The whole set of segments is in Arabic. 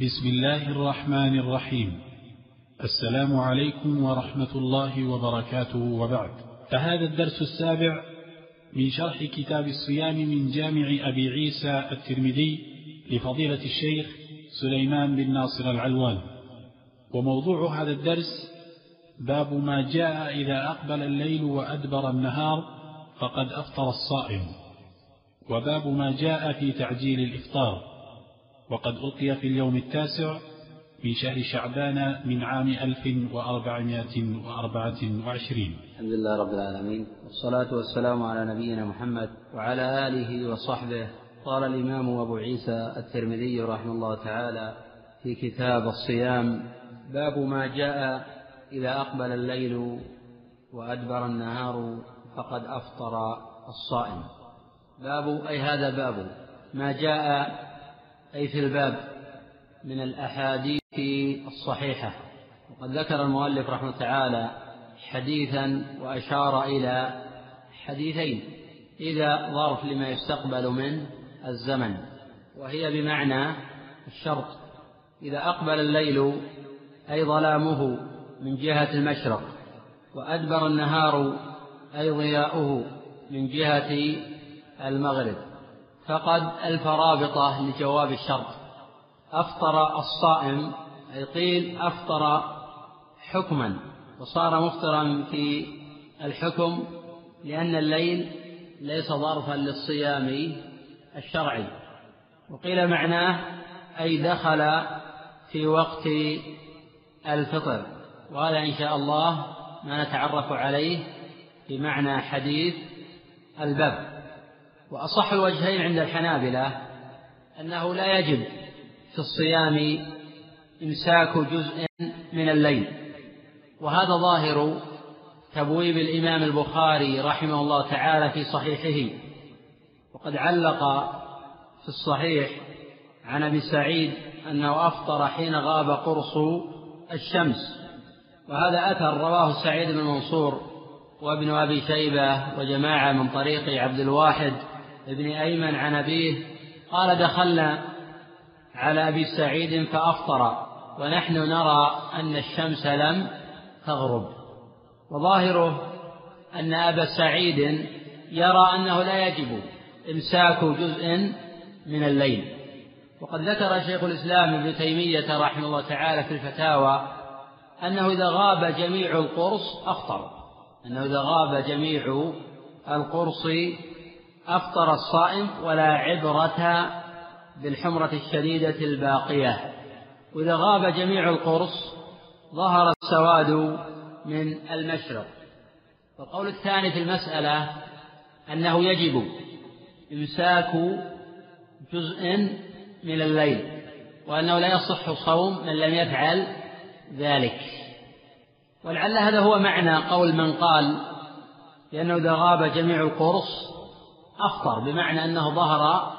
بسم الله الرحمن الرحيم. السلام عليكم ورحمة الله وبركاته وبعد. فهذا الدرس السابع من شرح كتاب الصيام من جامع أبي عيسى الترمذي لفضيلة الشيخ سليمان بن ناصر العلوان وموضوع هذا الدرس باب ما جاء إذا أقبل الليل وأدبر النهار فقد أفطر الصائم. وباب ما جاء في تعجيل الإفطار. وقد ألقي في اليوم التاسع من شهر شعبان من عام ألف وأربعمائة وأربعة وعشرين. الحمد لله رب العالمين والصلاة والسلام على نبينا محمد وعلى آله وصحبه. قال الإمام أبو عيسى الترمذي رحمه الله تعالى في كتاب الصيام باب ما جاء إذا أقبل الليل وأدبر النهار فقد أفطر الصائم. باب أي هذا باب ما جاء أي في الباب من الأحاديث الصحيحة. وقد ذكر المؤلف رحمه تعالى حديثا وأشار إلى حديثين. إذا ظرف لما يستقبل من الزمن وهي بمعنى الشرط. إذا أقبل الليل أي ظلامه من جهة المشرق وأدبر النهار أي ضياؤه من جهة المغرب. فقد الفرابطة لجواب الشرط. أفطر الصائم أي قيل أفطر حكما وصار مفطرا في الحكم لأن الليل ليس ظرفا للصيام الشرعي. وقيل معناه أي دخل في وقت الفطر. وهذا إن شاء الله ما نتعرف عليه في معنى حديث الباب. وأصح الوجهين عند الحنابلة أنه لا يجب في الصيام إمساك جزء من الليل. وهذا ظاهر تبويب الإمام البخاري رحمه الله تعالى في صحيحه. وقد علق في الصحيح عن أبي سعيد أنه أفطر حين غاب قرص الشمس. وهذا أثر رواه سعيد بن منصور وابن أبي شيبة وجماعة من طريق عبد الواحد بن أيمن عن أبيه قال دخلنا على أبي سعيد فأفطر ونحن نرى أن الشمس لم تغرب وظاهره أن أبا سعيد يرى أنه لا يجب إمساك جزء من الليل. وقد ذكر شيخ الإسلام ابن تيمية رحمه الله تعالى في الفتاوى أنه إذا غاب جميع القرص أفطر أنه إذا غاب جميع القرص أفطر الصائم ولا عبرة بالحمرة الشديدة الباقية. وإذا غاب جميع القرص ظهر السواد من المشرق. والقول الثاني في المسألة أنه يجب إمساك جزء من الليل وأنه لا يصح صوم من لم يفعل ذلك. ولعل هذا هو معنى قول من قال لأنه إذا غاب جميع القرص أفطر بمعنى أنه ظهر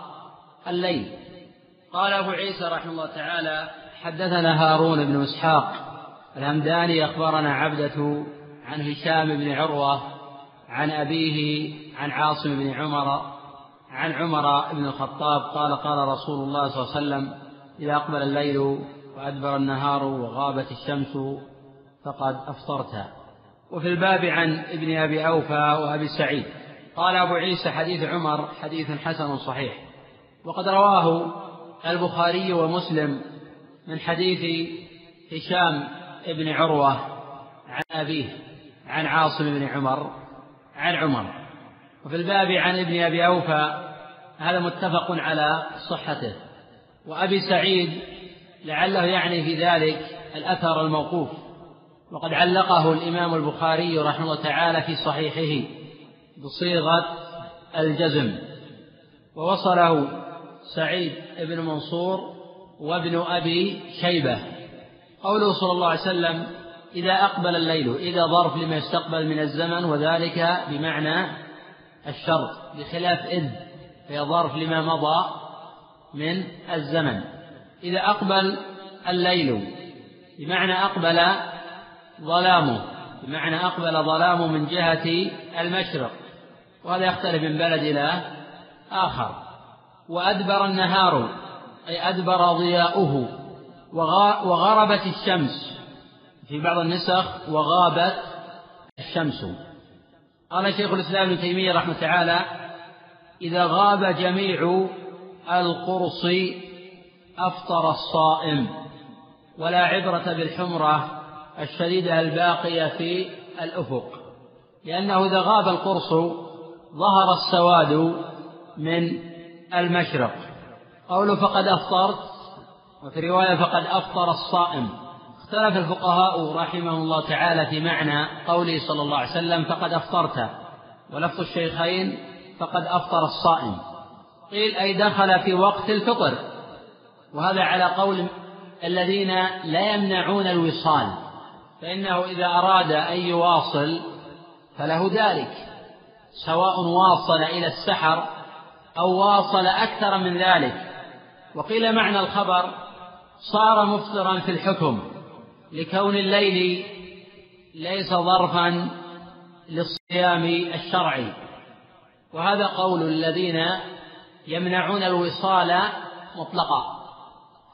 الليل. قال أبو عيسى رحمه الله تعالى حدثنا هارون بن إسحاق الهمداني أخبرنا عبدة عن هشام بن عروة عن أبيه عن عاصم بن عمر عن عمر بن الخطاب قال قال رسول الله صلى الله عليه وسلم إذا أقبل الليل وأدبر النهار وغابت الشمس فقد أفطرت. وفي الباب عن ابن أبي أوفى وأبي سعيد. قال أبو عيسى حديث عمر حديث حسن صحيح. وقد رواه البخاري ومسلم من حديث هشام بن عروة عن أبيه عن عاصم بن عمر عن عمر. وفي الباب عن ابن أبي أوفى هذا متفق على صحته. وأبي سعيد لعله يعني في ذلك الأثر الموقوف. وقد علقه الإمام البخاري رحمه الله تعالى في صحيحه. بصيغة الجزم. ووصله سعيد بن منصور وابن أبي شيبة. قوله صلى الله عليه وسلم إذا أقبل الليل إذا ظرف لما يستقبل من الزمن وذلك بمعنى الشرط بخلاف إذ فهي ظرف لما مضى من الزمن. إذا أقبل الليل بمعنى أقبل ظلامه بمعنى أقبل ظلامه من جهة المشرق. وهذا يختلف من بلد إلى آخر. وأدبر النهار أي أدبر ضياؤه. وغربت الشمس. في بعض النسخ وغابت الشمس. قال شيخ الإسلام ابن تيمية رحمه تعالى إذا غاب جميع القرص أفطر الصائم. ولا عبرة بالحمرة الشديدة الباقية في الأفق. لأنه إذا غاب القرص ظهر السواد من المشرق. قوله فقد أفطرت وفي رواية فقد أفطر الصائم. اختلف الفقهاء رحمهم الله تعالى في معنى قوله صلى الله عليه وسلم فقد أفطرت ولفظ الشيخين فقد أفطر الصائم. قيل أي دخل في وقت الفطر وهذا على قول الذين لا يمنعون الوصال فإنه إذا أراد أن يواصل فله ذلك. سواء واصل إلى السحر أو واصل أكثر من ذلك. وقيل معنى الخبر صار مفطرا في الحكم لكون الليل ليس ظرفا للصيام الشرعي. وهذا قول الذين يمنعون الوصال مطلقا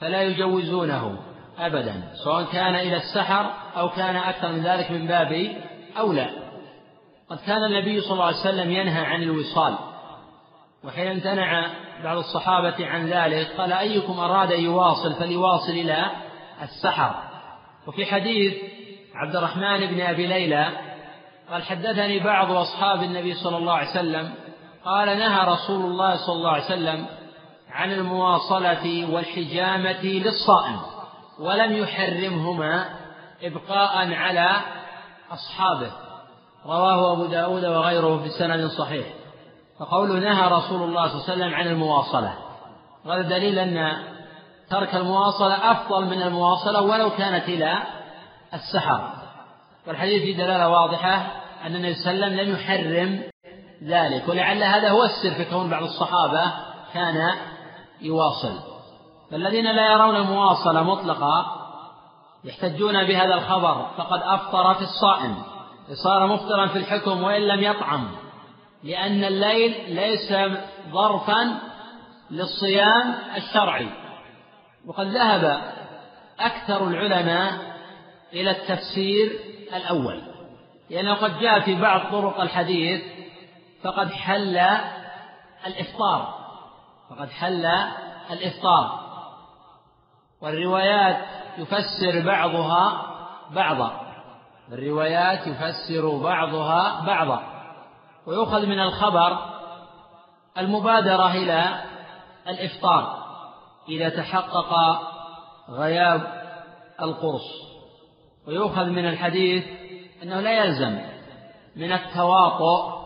فلا يجوزونه أبدا سواء كان إلى السحر أو كان أكثر من ذلك من باب أولى. قد كان النبي صلى الله عليه وسلم ينهى عن الوصال. وحين امتنع بعض الصحابة عن ذلك قال أيكم أراد أن يواصل؟ فليواصل إلى السحر. وفي حديث عبد الرحمن بن أبي ليلى قال حدثني بعض أصحاب النبي صلى الله عليه وسلم قال نهى رسول الله صلى الله عليه وسلم عن المواصلة والحجامة للصائم ولم يحرمهما إبقاء على أصحابه. رواه أبو داود وغيره في سند صحيح فقوله نهى رسول الله صلى الله عليه وسلم عن المواصلة. وهذا دليل أن ترك المواصلة أفضل من المواصلة ولو كانت إلى السحر. والحديث في دلالة واضحة أن النبي صلى الله عليه وسلم لم يحرم ذلك ولعل هذا هو السر في كون بعض الصحابة كان يواصل. فالذين لا يرون المواصلة مطلقة يحتجون بهذا الخبر فقد أفطر في الصائم. صار مفطرا في الحكم وإن لم يطعم لأن الليل ليس ظرفا للصيام الشرعي. وقد ذهب أكثر العلماء إلى التفسير الأول. لأنه قد جاء في بعض طرق الحديث فقد حل الإفطار. فقد حل الإفطار. والروايات يفسر بعضها بعضا. الروايات يفسر بعضها بعضا ويؤخذ من الخبر المبادرة إلى الإفطار إذا تحقق غياب القرص ويؤخذ من الحديث أنه لا يلزم من التواطؤ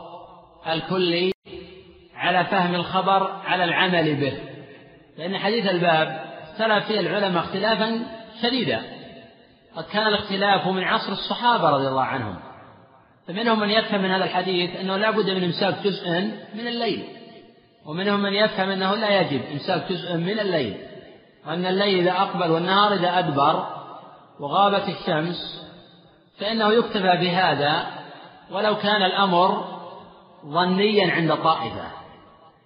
الكلي على فهم الخبر على العمل به لأن حديث الباب اختلف فيه العلماء اختلافا شديدا. قد كان الاختلاف من عصر الصحابة رضي الله عنهم. فمنهم من يفهم من هذا الحديث أنه لا بد من إمساك جزء من الليل. ومنهم من يفهم أنه لا يجب إمساك جزء من الليل. وأن الليل إذا أقبل والنهار إذا أدبر وغابت الشمس فإنه يكتفى بهذا ولو كان الأمر ظنيا عند طائفة.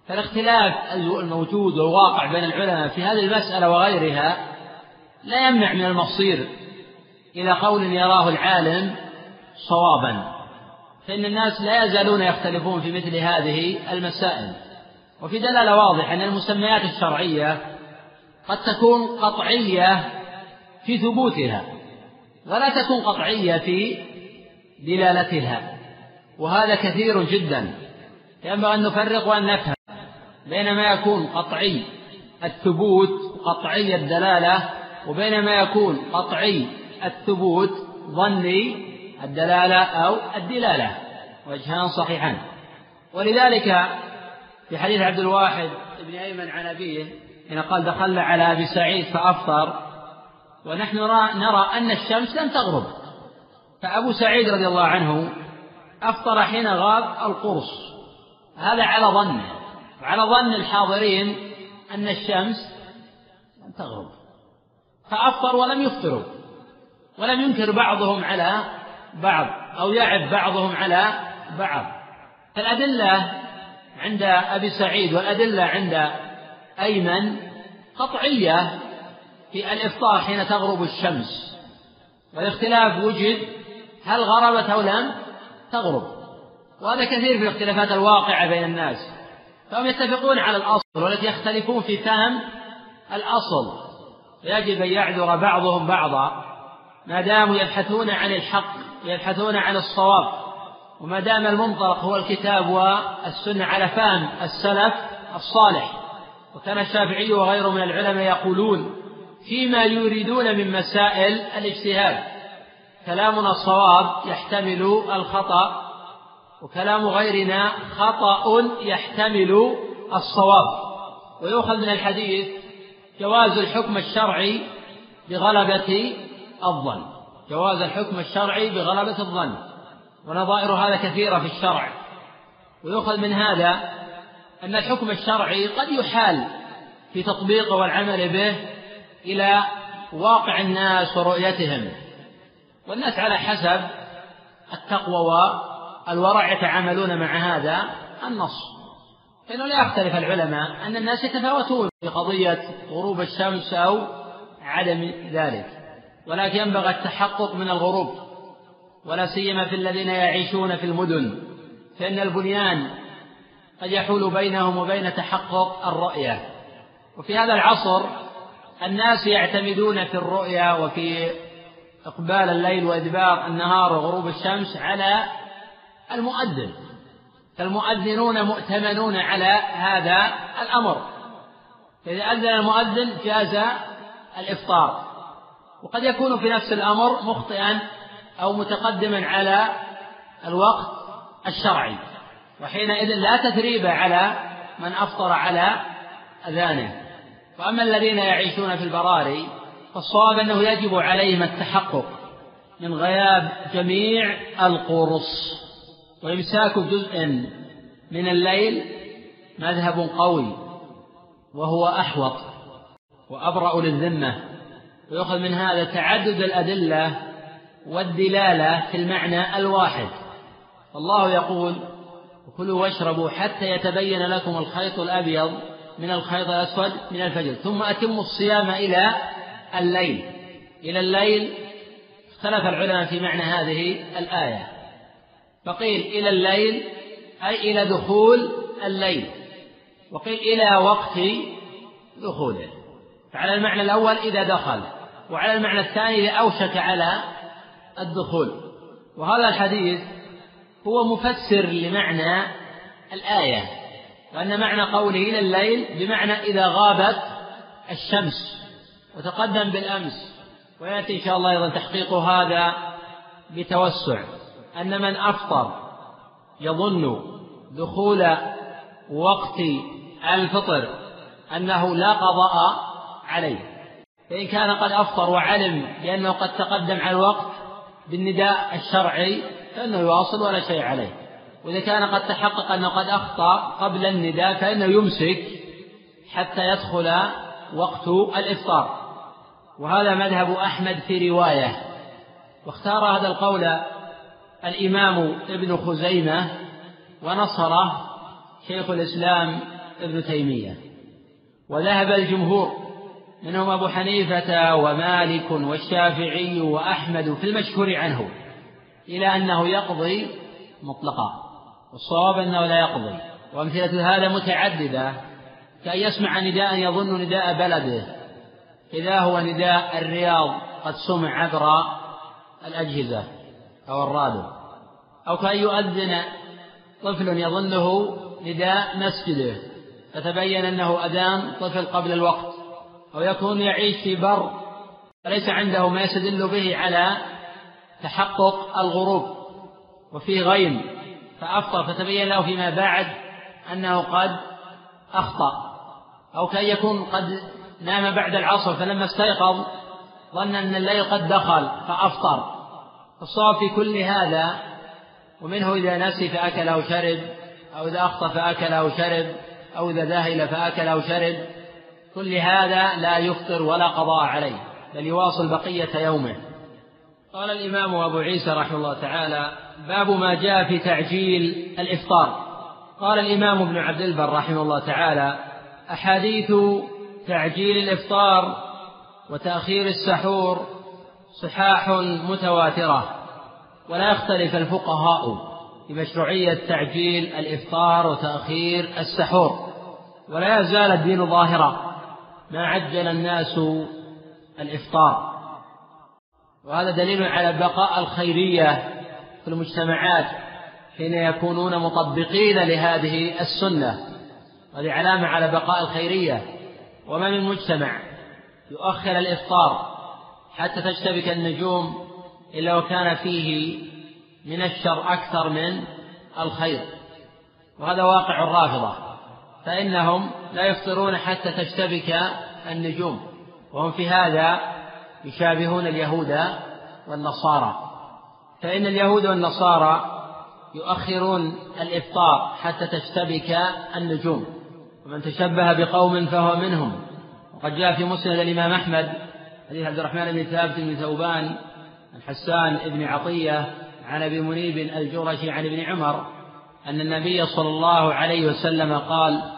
فالاختلاف الموجود والواقع بين العلماء في هذه المسألة وغيرها لا يمنع من المصير إلى قول يراه العالم صوابا. فإن الناس لا يزالون يختلفون في مثل هذه المسائل. وفي دلالة واضحة أن المسميات الشرعية قد تكون قطعية في ثبوتها ولا تكون قطعية في دلالتها. وهذا كثير جدا. ينبغي أن نفرق وأن نفهم بين ما يكون قطعي الثبوت قطعي الدلالة وبين ما يكون قطعي الثبوت ظني الدلالة أو الدلالة وجهان صحيحان. ولذلك في حديث عبد الواحد بن أيمن عن أبيه حين قال دخلنا على أبي سعيد فأفطر ونحن نرى أن الشمس لم تغرب. فأبو سعيد رضي الله عنه أفطر حين غاب القرص. هذا على ظنه. وعلى ظن الحاضرين أن الشمس لم تغرب. فأفطر ولم يفطروا. ولم ينكر بعضهم على بعض أو يعب بعضهم على بعض. فالأدلة عند أبي سعيد والأدلة عند أيمن قطعية في الإفطار حين تغرب الشمس. والاختلاف وجد هل غربت أو لم تغرب. وهذا كثير في الاختلافات الواقعة بين الناس. فهم يتفقون على الأصل والتي يختلفون في فهم الأصل. فيجب أن يعذر بعضهم بعضا. ما داموا يبحثون عن الحق ويبحثون عن الصواب. وما دام المنطلق هو الكتاب والسنة على فهم السلف الصالح. وكان الشافعي وغيره من العلماء يقولون فيما يريدون من مسائل الاجتهاد. كلامنا الصواب يحتمل الخطأ وكلام غيرنا خطأ يحتمل الصواب. ويؤخذ من الحديث جواز الحكم الشرعي بغلبة الظن. جواز الحكم الشرعي بغلبة الظن. ونظائر هذا كثيرة في الشرع. ويؤخذ من هذا أن الحكم الشرعي قد يحال في تطبيقه والعمل به إلى واقع الناس ورؤيتهم. والناس على حسب التقوى والورع يتعاملون مع هذا النص. فإنه لا يختلف العلماء أن الناس يتفاوتون في قضية غروب الشمس أو عدم ذلك. ولكن ينبغي التحقق من الغروب ولا سيما في الذين يعيشون في المدن فإن البنيان قد يحول بينهم وبين تحقق الرؤية. وفي هذا العصر الناس يعتمدون في الرؤيا وفي إقبال الليل وإدبار النهار وغروب الشمس على المؤذن فالمؤذنون مؤتمنون على هذا الأمر. فإذا أذن المؤذن جاز الإفطار. وقد يكون في نفس الأمر مخطئا أو متقدما على الوقت الشرعي وحينئذ لا تثريب على من أفطر على أذانه. وأما الذين يعيشون في البراري فالصواب أنه يجب عليهم التحقق من غياب جميع القرص وإمساك جزء من الليل مذهب قوي وهو أحوط وأبرأ للذمة. ويؤخذ من هذا تعدد الأدلة والدلالة في المعنى الواحد. الله يقول كلوا واشربوا حتى يتبين لكم الخيط الأبيض من الخيط الأسود من الفجر ثم أتموا الصيام إلى الليل. إلى الليل اختلف العلماء في معنى هذه الآية. فقيل إلى الليل أي إلى دخول الليل. وقيل إلى وقت دخوله. فعلى المعنى الأول إذا دخل. وعلى المعنى الثاني إذا أوشك على الدخول. وهذا الحديث هو مفسر لمعنى الآية وأن معنى قوله إلى الليل بمعنى إذا غابت الشمس وتقدم بالأمس ويأتي إن شاء الله أيضا تحقيق هذا بتوسع أن من أفطر يظن دخول وقت الفطر أنه لا قضاء عليه. فإن كان قد أفطر وعلم بأنه قد تقدم على الوقت بالنداء الشرعي فإنه يواصل ولا شيء عليه. وإذا كان قد تحقق أنه قد أخطأ قبل النداء فإنه يمسك حتى يدخل وقت الإفطار. وهذا مذهب أحمد في رواية. واختار هذا القول الإمام ابن خزيمة ونصره شيخ الإسلام ابن تيمية. وذهب الجمهور منهم أبو حنيفة ومالك والشافعي وأحمد في المشهور عنه إلى أنه يقضي مطلقا والصواب أنه لا يقضي وأمثلة هذا متعددة كأن يسمع نداء يظن نداء بلده. إذا هو نداء الرياض قد سمع عبر الأجهزة أو الراديو أو كأن يؤذن طفل يظنه نداء مسجده فتبين أنه أذان طفل قبل الوقت. أو يكون يعيش في بر فليس عنده ما يستدل به على تحقق الغروب وفيه غيم فأفطر فتبين له فيما بعد أنه قد أخطأ أو كأن يكون قد نام بعد العصر فلما استيقظ ظن أن الليل قد دخل فأفطر. الصواب في كل هذا ومنه إذا نسي فأكل أو شرب أو إذا أخطأ فأكل أو شرب أو إذا ذهل فأكل أو شرب. كل هذا لا يفطر ولا قضاء عليه بل يواصل بقية يومه. قال الإمام أبو عيسى رحمه الله تعالى باب ما جاء في تعجيل الإفطار. قال الإمام ابن عبد البر رحمه الله تعالى أحاديث تعجيل الإفطار وتأخير السحور صحاح متواترة ولا يختلف الفقهاء في مشروعية تعجيل الإفطار وتأخير السحور ولا يزال الدين ظاهرا. ما عجل الناس الإفطار. وهذا دليل على بقاء الخيرية في المجتمعات حين يكونون مطبقين لهذه السنة هذه علامة على بقاء الخيرية. وما من مجتمع يؤخر الإفطار حتى تشتبك النجوم إلا وكان فيه من الشر أكثر من الخير. وهذا واقع الرافضة فإنهم لا يفطرون حتى تشتبك النجوم. وهم في هذا يشابهون اليهود والنصارى. فإن اليهود والنصارى يؤخرون الإفطار حتى تشتبك النجوم. ومن تشبه بقوم فهو منهم. وقد جاء في مسند الإمام أحمد حديث عبد الرحمن بن ثابت بن ثوبان عن حسان بن عطية عن أبي منيب الجرشي عن ابن عمر أن النبي صلى الله عليه وسلم قال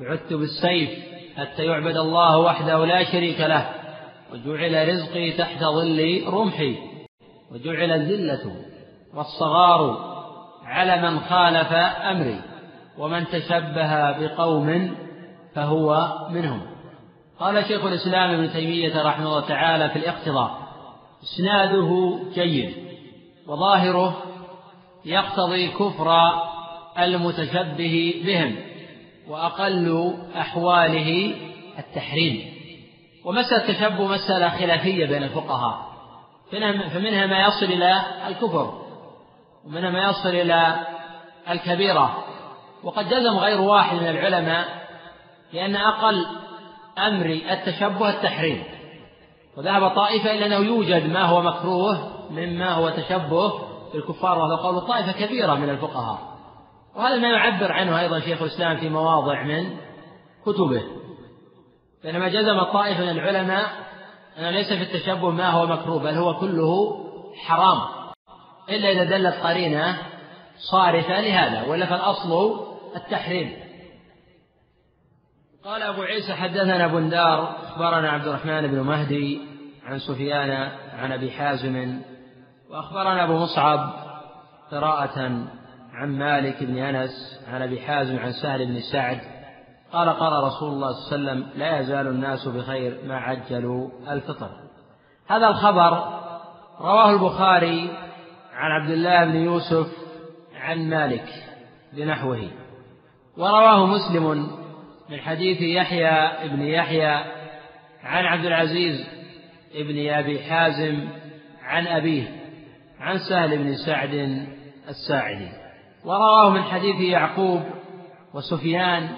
بعثت بالسيف حتى يعبد الله وحده لا شريك له وجعل رزقي تحت ظل رمحي وجعل الذلة والصغار على من خالف أمري ومن تشبه بقوم فهو منهم. قال شيخ الإسلام ابن تيمية رحمه الله تعالى في الاقتضاء إسناده جيد وظاهره يقتضي كفر المتشبه بهم. وأقل أحواله التحريم. ومسألة التشبه مسألة خلافية بين الفقهاء. فمنها ما يصل إلى الكفر ومنها ما يصل إلى الكبيرة. وقد جزم غير واحد من العلماء لأن أقل أمر التشبه التحريم. وذهب طائفة إلى أنه يوجد ما هو مكروه مما هو تشبه بالكفار وهذا قول طائفة كبيرة من الفقهاء. وهذا ما يعبر عنه أيضا شيخ الإسلام في مواضع من كتبه. بينما جزم طائفة من العلماء أنه ليس في التشبه ما هو مكروه بل هو كله حرام. إلا إذا دلت قرينة صارفة لهذا ولا فالأصل التحريم. قال أبو عيسى حدثنا بندار أخبرنا عبد الرحمن بن مهدي عن سفيان عن أبي حازم وأخبرنا أبو مصعب قراءة عن مالك بن أنس عن أبي حازم عن سهل بن سعد قال قال رسول الله صلى الله عليه وسلم لا يزال الناس بخير ما عجلوا الفطر. هذا الخبر رواه البخاري عن عبد الله بن يوسف عن مالك بنحوه ورواه مسلم من حديث يحيى بن يحيى عن عبد العزيز بن أبي حازم عن أبيه عن سهل بن سعد الساعدي. ورواه من حديث يعقوب وسفيان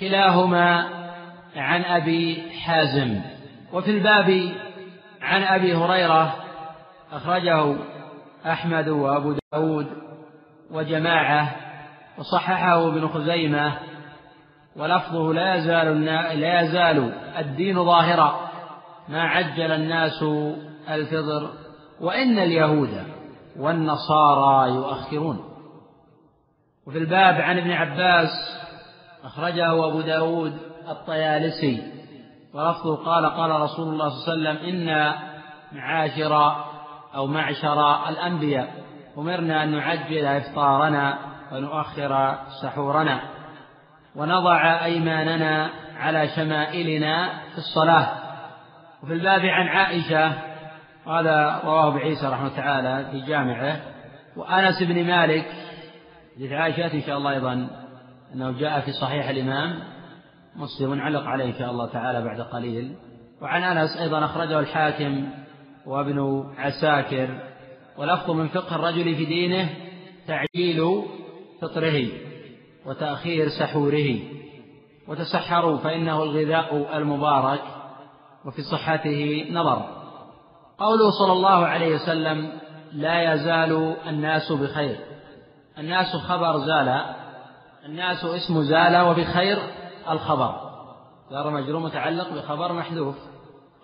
كلاهما عن أبي حازم. وفي الباب عن أبي هريرة أخرجه أحمد وأبو داود وجماعة وصححه ابن خزيمة ولفظه لا يزال لا يزال الدين ظاهرا. ما عجل الناس الفطر وإن اليهود والنصارى يؤخرون. وفي الباب عن ابن عباس أخرجه أبو داود الطيالسي ولفظه قال قال رسول الله صلى الله عليه وسلم إنا معاشر أو معشر الأنبياء أمرنا أن نعجل إفطارنا ونؤخر سحورنا ونضع أيماننا على شمائلنا في الصلاة. وفي الباب عن عائشة هذا رواه بعيسى رحمه تعالى في جامعه وأنس بن مالك حديث عائشة إن شاء الله أيضا أنه جاء في صحيح الإمام مسلم علق عليه إن شاء الله تعالى بعد قليل. وعن أنس أيضا أخرجه الحاكم وابن عساكر. ولفظ من فقه الرجل في دينه تعجيل فطره وتأخير سحوره. وتسحروا فإنه الغذاء المبارك وفي صحته نظر. قوله صلى الله عليه وسلم لا يزال الناس بخير. الناس خبر زال الناس اسم زال وبخير الخبر. جار مجرور متعلق بخبر محذوف.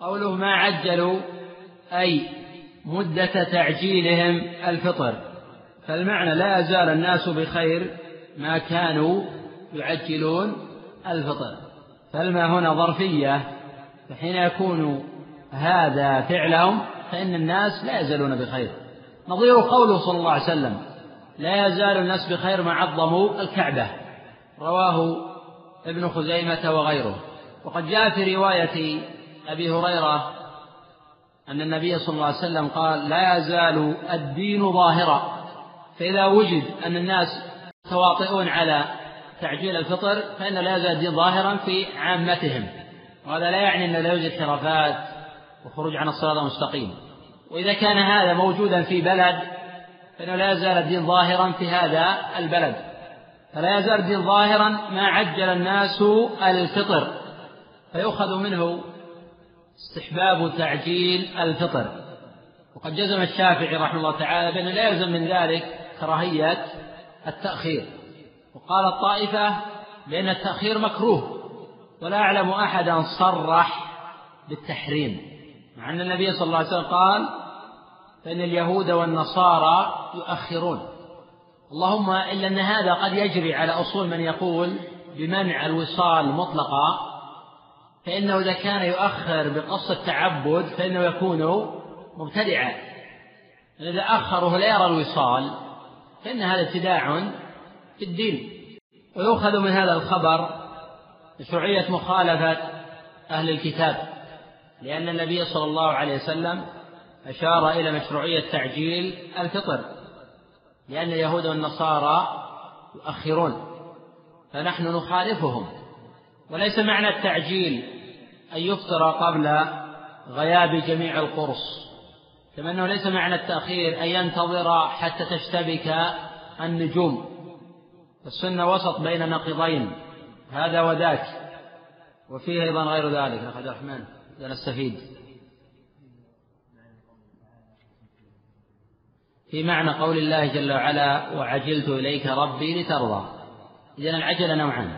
قوله ما عجلوا أي مدة تعجيلهم الفطر. فالمعنى لا يزال الناس بخير ما كانوا يعجلون الفطر. فالما هنا ظرفية فحين يكون هذا فعلهم فإن الناس لا يزالون بخير. نظير قوله صلى الله عليه وسلم لا يزال الناس بخير ما عظموا الكعبة. رواه ابن خزيمة وغيره. وقد جاء في رواية أبي هريرة أن النبي صلى الله عليه وسلم قال لا يزال الدين ظاهرا. فإذا وجد أن الناس تواطئون على تعجيل الفطر فإن لا يزال الدين ظاهرا في عامتهم. وهذا لا يعني أن لا يوجد خرافات وخروج عن الصراط المستقيم. وإذا كان هذا موجودا في بلد فإنه لا يزال الدين ظاهرا في هذا البلد. فلا يزال الدين ظاهرا ما عجل الناس الفطر. فيؤخذ منه استحباب تعجيل الفطر. وقد جزم الشافعي رحمه الله تعالى بأنه لا يلزم من ذلك كراهية التأخير. وقال الطائفة بأن التأخير مكروه ولا أعلم أحدا صرح بالتحريم مع أن النبي صلى الله عليه وسلم قال فإن اليهود والنصارى يؤخرون. اللهم إلا أن هذا قد يجري على أصول من يقول بمنع الوصال مطلقا فإنه إذا كان يؤخر بقصد التعبد فإنه يكون مبتدعا. إذا أخر وهو لا يرى الوصال فإن هذا ابتداع في الدين. ويؤخذ من هذا الخبر مشروعية مخالفة أهل الكتاب لأن النبي صلى الله عليه وسلم أشار إلى مشروعية تعجيل الفطر لأن اليهود والنصارى يؤخرون فنحن نخالفهم. وليس معنى التعجيل أن يفطر قبل غياب جميع القرص كما أنه ليس معنى التأخير أن ينتظر حتى تشتبك النجوم. السنة وسط بين نقيضين هذا وذاك وفيه أيضا غير ذلك. أخذ الرحمن نستفيد. في معنى قول الله جل وعلا وعجلت إليك ربي لترضى إذا العجلة نوعان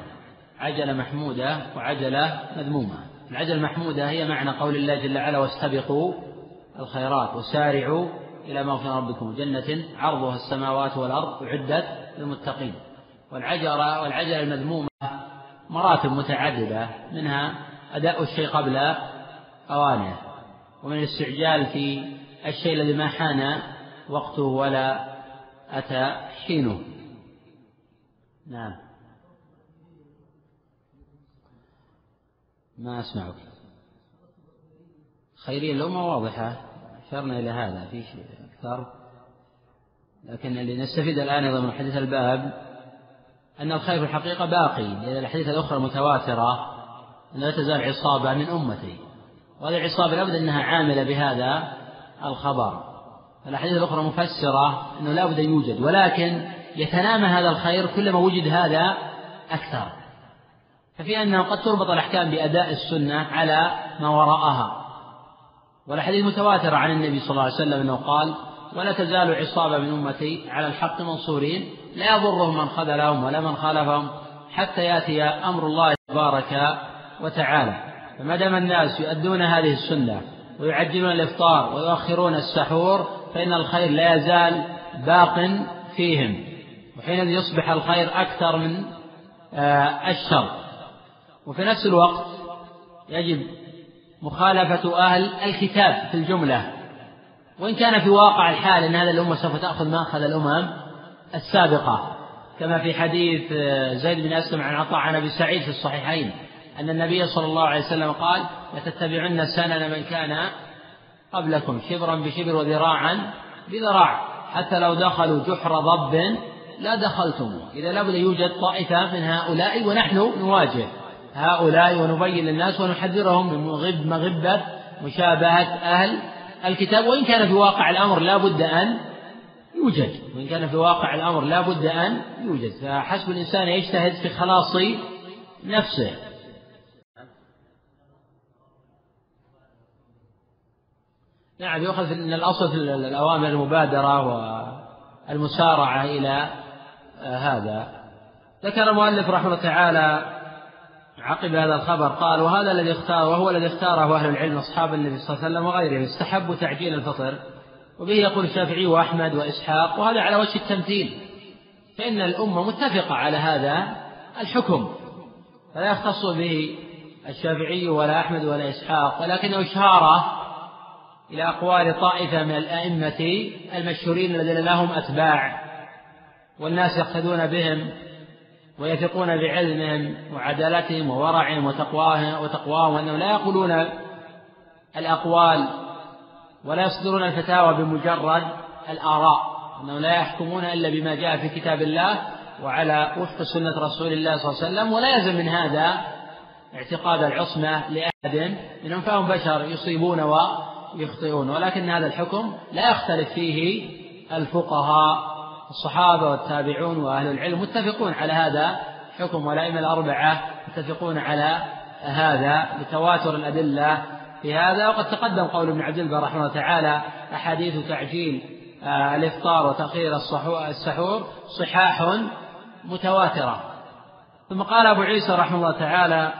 عجلة محمودة وعجلة مذمومة. العجلة المحمودة هي معنى قول الله جل وعلا واستبقوا الخيرات وسارعوا إلى مغفرة ربكم جنة عرضها السماوات والأرض أعدت للمتقين. والعجلة والعجلة المذمومة مراتب متعددة منها أداء الشيء قبل أوانه ومن الاستعجال في الشيء الذي ما حان وقته ولا أتى حينه. نعم. ما أسمعك. خيرية الأمة واضحة أشرنا إلى هذا في شيء أكثر. لكن اللي نستفيد الآن أيضا من حديث الباب أن الخير في الحقيقة باقي لأن الحديث الأخرى متواترة أن لا تزال عصابة من أمتي. وهذه العصابة لابد أنها عاملة بهذا الخبر. الأحاديث الأخرى مفسرة أنه لابد أن يوجد ولكن يتنامى هذا الخير كلما وجد هذا أكثر. ففي أنه قد تربط الأحكام بأداء السنة على ما وراءها. والأحاديث متواترة عن النبي صلى الله عليه وسلم أنه قال ولا تزال عصابة من أمتي على الحق منصورين لا يضرهم من خذلهم ولا من خالفهم حتى يأتي أمر الله تبارك وتعالى. فما دام الناس يؤدون هذه السنة ويعجلون الإفطار ويؤخرون السحور فإن الخير لا يزال باق فيهم. وحينئذ يصبح الخير أكثر من آه، الشر. وفي نفس الوقت يجب مخالفة أهل الكتاب في الجملة. وإن كان في واقع الحال أن هذه الأمة سوف تأخذ ما أخذ الأمم السابقة. كما في حديث آه، زيد بن أسلم عن عطاء عن أبي سعيد في الصحيحين أن النبي صلى الله عليه وسلم قال لتتبعن سنن من كان قبلكم شبرا بشبر وذراعا بذراع. حتى لو دخلوا جحر ضب لا دخلتم إذا لابد يوجد طائفة من هؤلاء ونحن نواجه. هؤلاء ونبين للناس ونحذرهم من غب مغبة مشابهة أهل الكتاب. وإن كان في واقع الأمر لا بد أن يوجد. وإن كان في واقع الأمر لا بد أن يوجد. فحسب الإنسان يجتهد في خلاص نفسه. نعم يؤخذ من الأصل في الأوامر المبادرة والمسارعة إلى آه، هذا. ذكر المؤلف رحمه الله تعالى عقب هذا الخبر قال وهذا الذي اختار وهو الذي اختاره أهل العلم أصحاب النبي صلى الله عليه وسلم وغيرهم استحبوا تعجيل الفطر وبه يقول الشافعي وأحمد وإسحاق وهذا على وجه التمثيل فإن الأمة متفقة على هذا الحكم فلا يختص به الشافعي ولا أحمد ولا إسحاق ولكنه إشارة إلى أقوال طائفة من الأئمة المشهورين الذين لهم أتباع والناس يقتدون بهم ويثقون بعلمهم وعدالتهم وورعهم وتقواهم وتقواهم وأنهم لا يقولون الأقوال ولا يصدرون الفتاوى بمجرد الآراء أنهم لا يحكمون إلا بما جاء في كتاب الله وعلى وفق سنة رسول الله صلى الله عليه وسلم ولا يلزم من هذا اعتقاد العصمة لأحد منهم فهم بشر يصيبون ويخطئون ولكن هذا الحكم لا يختلف فيه الفقهاء الصحابة والتابعون وأهل العلم متفقون على هذا حكم والأئمة الأربعة متفقون على هذا لتواتر الأدلة في هذا. وقد تقدم قول ابن عبد البر رحمه الله تعالى أحاديث تعجيل آه، الإفطار وتأخير السحور صحاح متواترة. ثم قال أبو عيسى رحمه الله تعالى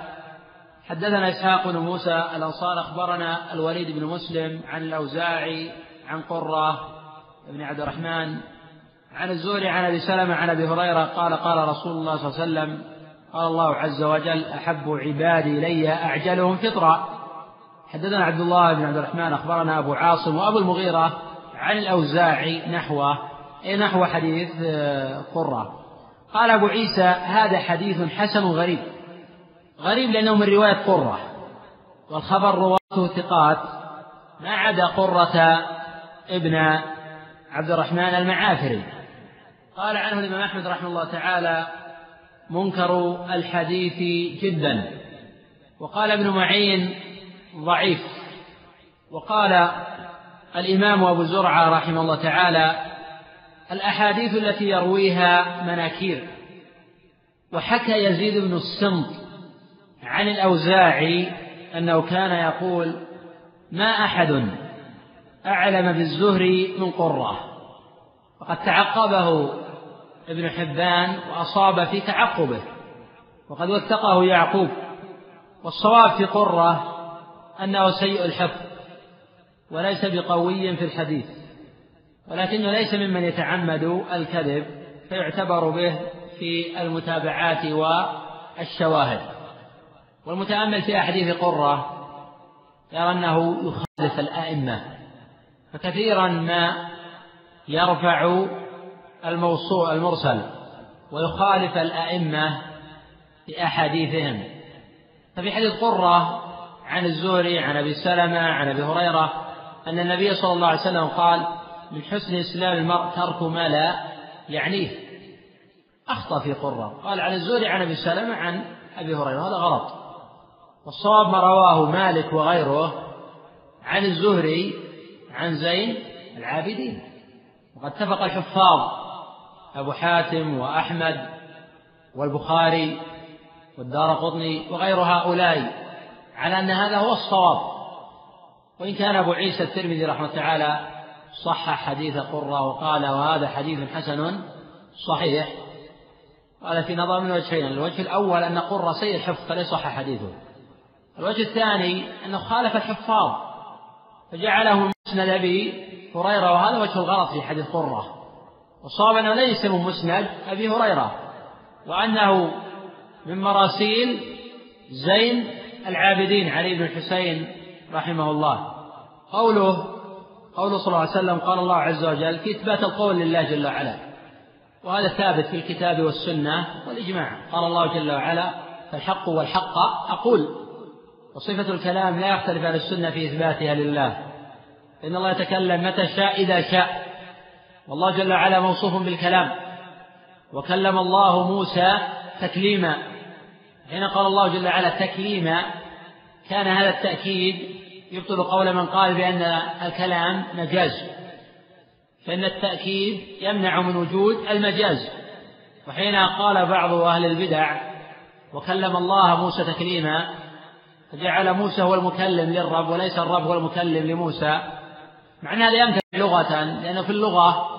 حدثنا إسحاق بن موسى الأنصار أخبرنا الوليد بن مسلم عن الأوزاعي عن قرة بن عبد الرحمن عن الزهري عن أبي سلمة عن أبي هريرة قال قال رسول الله صلى الله عليه وسلم قال الله عز وجل أحب عبادي إلي أعجلهم فطرا. حدثنا عبد الله بن عبد الرحمن أخبرنا أبو عاصم وأبو المغيرة عن الأوزاعي نحوه أي نحو حديث آه، قرة. قال أبو عيسى هذا حديث حسن غريب. غريب لأنه من رواية قرة. والخبر رواته ثقات. ما عدا قرة ابن عبد الرحمن المعافري. قال عنه الإمام أحمد رحمه الله تعالى منكر الحديث جدا وقال ابن معين ضعيف وقال الإمام أبو زرعة رحمه الله تعالى الأحاديث التي يرويها مناكير وحكى يزيد بن السمط عن الأوزاعي أنه كان يقول ما أحد أعلم بالزهري من قرة. وقد تعقبه ابن حبان وأصاب في تعقبه. وقد وثقه يعقوب. والصواب في قرة أنه سيء الحفظ وليس بقوي في الحديث. ولكنه ليس ممن يتعمد الكذب فيعتبر به في المتابعات والشواهد. والمتأمل في أحاديث قرة يرى أنه يخالف الأئمة فكثيرا ما يرفع الموصول المرسل ويخالف الأئمة في أحاديثهم. ففي حديث قرة عن الزهري عن أبي سلمة عن أبي هريرة أن النبي صلى الله عليه وسلم قال من حسن إسلام المرء ترك ما لا يعنيه. أخطأ في قرة. قال عن الزهري عن أبي سلمة عن أبي هريرة. هذا غلط. والصواب ما رواه مالك وغيره عن الزهري عن زين العابدين. وقد اتفق الحفاظ أبو حاتم وأحمد والبخاري والدار قطني وغير هؤلاء على أن هذا هو الصواب. وإن كان أبو عيسى الترمذي رحمه الله تعالى صح حديث قرة وقال وهذا حديث حسن صحيح. قال في نظر من وجهين الوجه الأول أن قرة سيء الحفظ فليس صح حديثه. الوجه الثاني أنه خالف الحفاظ فجعله مسند أبي هريرة وهذا وجه الغلط في حديث قرة. والصواب أنه ليس من مسند أبي هريرة وأنه من مراسيل زين العابدين علي بن الحسين رحمه الله. قوله قوله صلى الله عليه وسلم قال الله عز وجل في إثبات القول لله جل وعلا. وهذا ثابت في الكتاب والسنة والإجماع. قال الله جل وعلا فالحق والحق أقول. وصفة الكلام لا يختلف عن السنة في إثباتها لله. إن الله يتكلم متى شاء إذا شاء. والله جل وعلا موصوف بالكلام. وكلم الله موسى تكليما. حين قال الله جل وعلا تكليما كان هذا التأكيد يبطل قول من قال بأن الكلام مجاز. فإن التأكيد يمنع من وجود المجاز. وحين قال بعض أهل البدع وكلم الله موسى تكليما فجعل موسى هو المكلم للرب وليس الرب هو المكلم لموسى. مع أن هذا يمتنع لغة لأنه في اللغة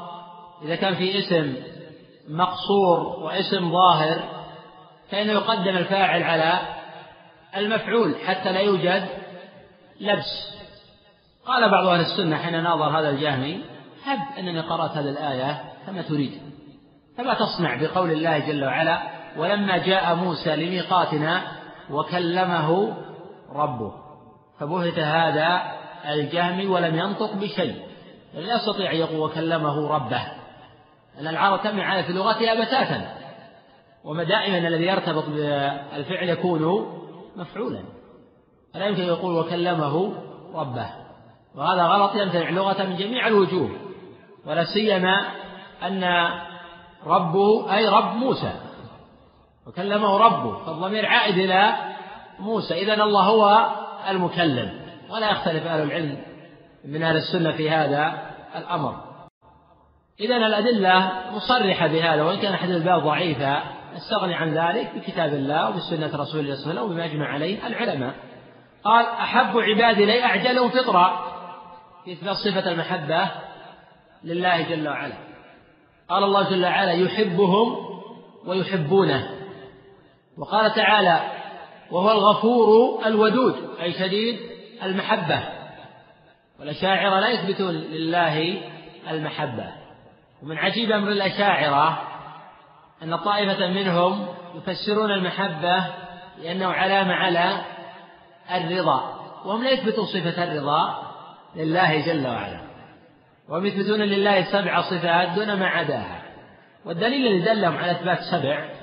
إذا كان في اسم مقصور واسم ظاهر فإنه يقدم الفاعل على المفعول حتى لا يوجد لبس. قال بعض أهل السنة حين ناظر هذا الجهمي هب أنني قرأت هذه الآية كما تريد فما تصنع بقول الله جل وعلا؟ ولما جاء موسى لميقاتنا وكلمه ربه. فبهت هذا الجهم ولم ينطق بشيء. لا يستطيع أن يقول وكلمه ربه. أن العرب تمنع على في لغتها بتاتا. وما دائما الذي يرتبط بالفعل يكون مفعولا. فلا يمكن يقول وكلمه ربه. وهذا غلط يمتنع لغة من جميع الوجوه. ولا سيما أن ربه أي رب موسى. وكلمه ربه فالضمير عائد إلى موسى. إذا الله هو المكلم. ولا يختلف أهل العلم من أهل السنة في هذا الأمر. إذا الأدلة مصرحة بهذا وإن كان حديث الباب ضعيفا نستغني عن ذلك بكتاب الله وبسنة رسول الله صلى الله عليه وسلم وبما أجمع عليه العلماء. قال أحب عبادي لي أعجلهم فطرا في إثبات صفة المحبة لله جل وعلا. قال الله جل وعلا يحبهم ويحبونه. وقال تعالى وهو الغفور الودود أي شديد المحبة. والأشاعرة لا يثبتون لله المحبة. ومن عجيب أمر الأشاعرة أن طائفة منهم يفسرون المحبة لأنه علامة على الرضا. وهم لا يثبتون صفة الرضا لله جل وعلا. وهم يثبتون لله سبع صفات دون ما عداها. والدليل الذي دلهم على إثبات سبع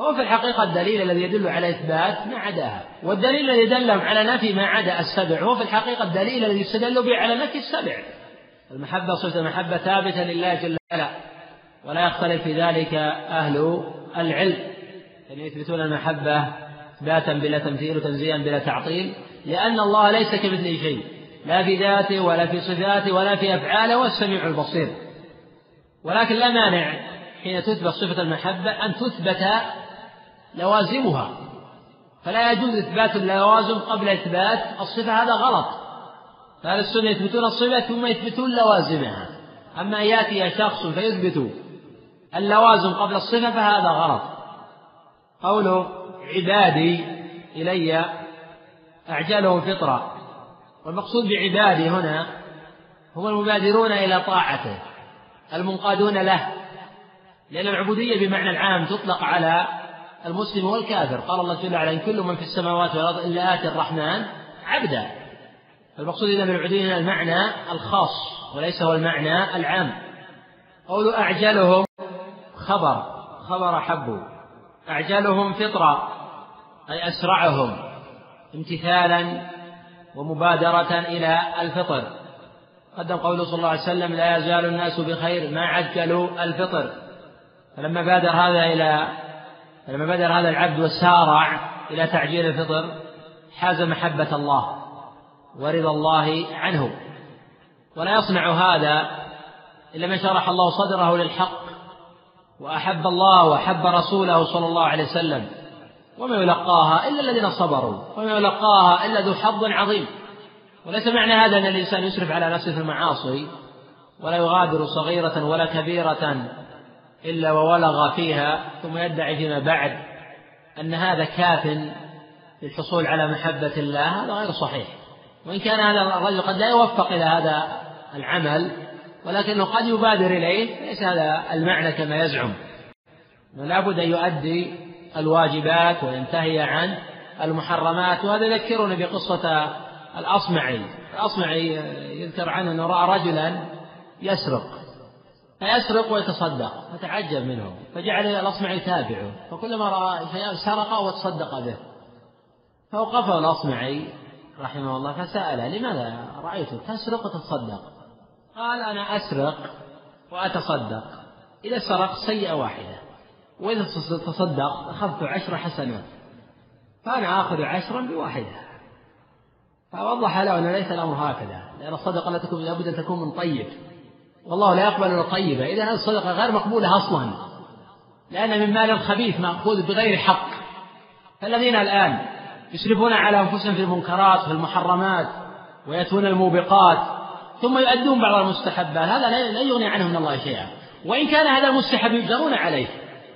هو في الحقيقة الدليل الذي يدل على إثبات ما عداها والدليل الذي دلهم على نفي ما عدا السبع هو في الحقيقة الدليل الذي يستدل به على نفي السبع. المحبة صفة المحبة ثابتة لله جل وعلا ولا يختلف في ذلك أهل العلم. أن يثبتون المحبة إثباتا بلا تمثيل وتنزيها بلا تعطيل لأن الله ليس كمثله شيء لا في ذاته ولا في صفاته ولا في أفعاله والسميع البصير. ولكن لا مانع حين تثبت صفة المحبة أن تثبت لوازمها. فلا يجوز إثبات اللوازم قبل إثبات الصفة هذا غلط. فأهل السنة يثبتون الصفة ثم يثبتون لوازمها. أما أن يأتي شخص فيثبت اللوازم قبل الصفة فهذا غلط. قوله عبادي إلي أعجلهم فطرة. والمقصود بعبادي هنا هم المبادرون إلى طاعته المنقادون له. لأن العبودية بمعنى العام تطلق على المسلم والكافر قال الله جل وعلا إن كل من في السماوات والأرض إلا آتي الرحمن عبدا. المقصود إذا بالعبودية المعنى الخاص وليس هو المعنى العام. قول أعجلهم خبر خبر حبوا أعجلهم فطرة أي أسرعهم امتثالا ومبادرة إلى الفطر. قدم قوله صلى الله عليه وسلم لا يزال الناس بخير ما عجلوا الفطر. فلما بادر هذا إلى فلما بادر هذا العبد وسارع إلى تعجيل الفطر حاز محبة الله ورضا الله عنه. ولا يصنع هذا إلا من شرح الله صدره للحق وأحب الله وأحب رسوله صلى الله عليه وسلم. وما يلقاها إلا الذين صبروا وما يلقاها إلا ذو حظ عظيم. وليس معنى هذا أن الإنسان يسرف على نفسه في المعاصي ولا يغادر صغيرة ولا كبيرة. إلا وولغ فيها ثم يدعي فيما بعد أن هذا كاف للحصول على محبة الله هذا غير صحيح. وإن كان هذا الرجل قد لا يوفق إلى هذا العمل ولكنه قد يبادر إليه ليس هذا المعنى كما يزعم. لابد أن يؤدي الواجبات وينتهي عن المحرمات وهذا يذكرني بقصة الأصمعي. الأصمعي يذكر عنه أنه رأى رجلا يسرق. فيسرق ويتصدق فتعجب منه فجعل الأصمعي يتابعه فكلما رأى شيئا سرق وتصدق به. فوقفه الأصمعي رحمه الله فسأله لماذا رأيتك؟ تسرق وتتصدق. قال أنا أسرق وأتصدق إذا سرقت سيئة واحدة وإذا تصدق أخذت عشر حسنات فأنا آخذ عشرا بواحدة. فوضح له أن ليس الأمر هكذا لأن الصدقة لا تكون لابد أن تكون من طيب. والله لا يقبل إلا طيبة إذا هذه الصدقة غير مقبولة أصلا لأن من مال خبيث مأخوذ بغير حق. فالذين الآن يسرفون على أنفسهم في المنكرات في المحرمات ويأتون الموبقات ثم يؤدون بعض المستحبات هذا لا يغني عنهم من الله شيئا. وإن كان هذا المستحب يجرون عليه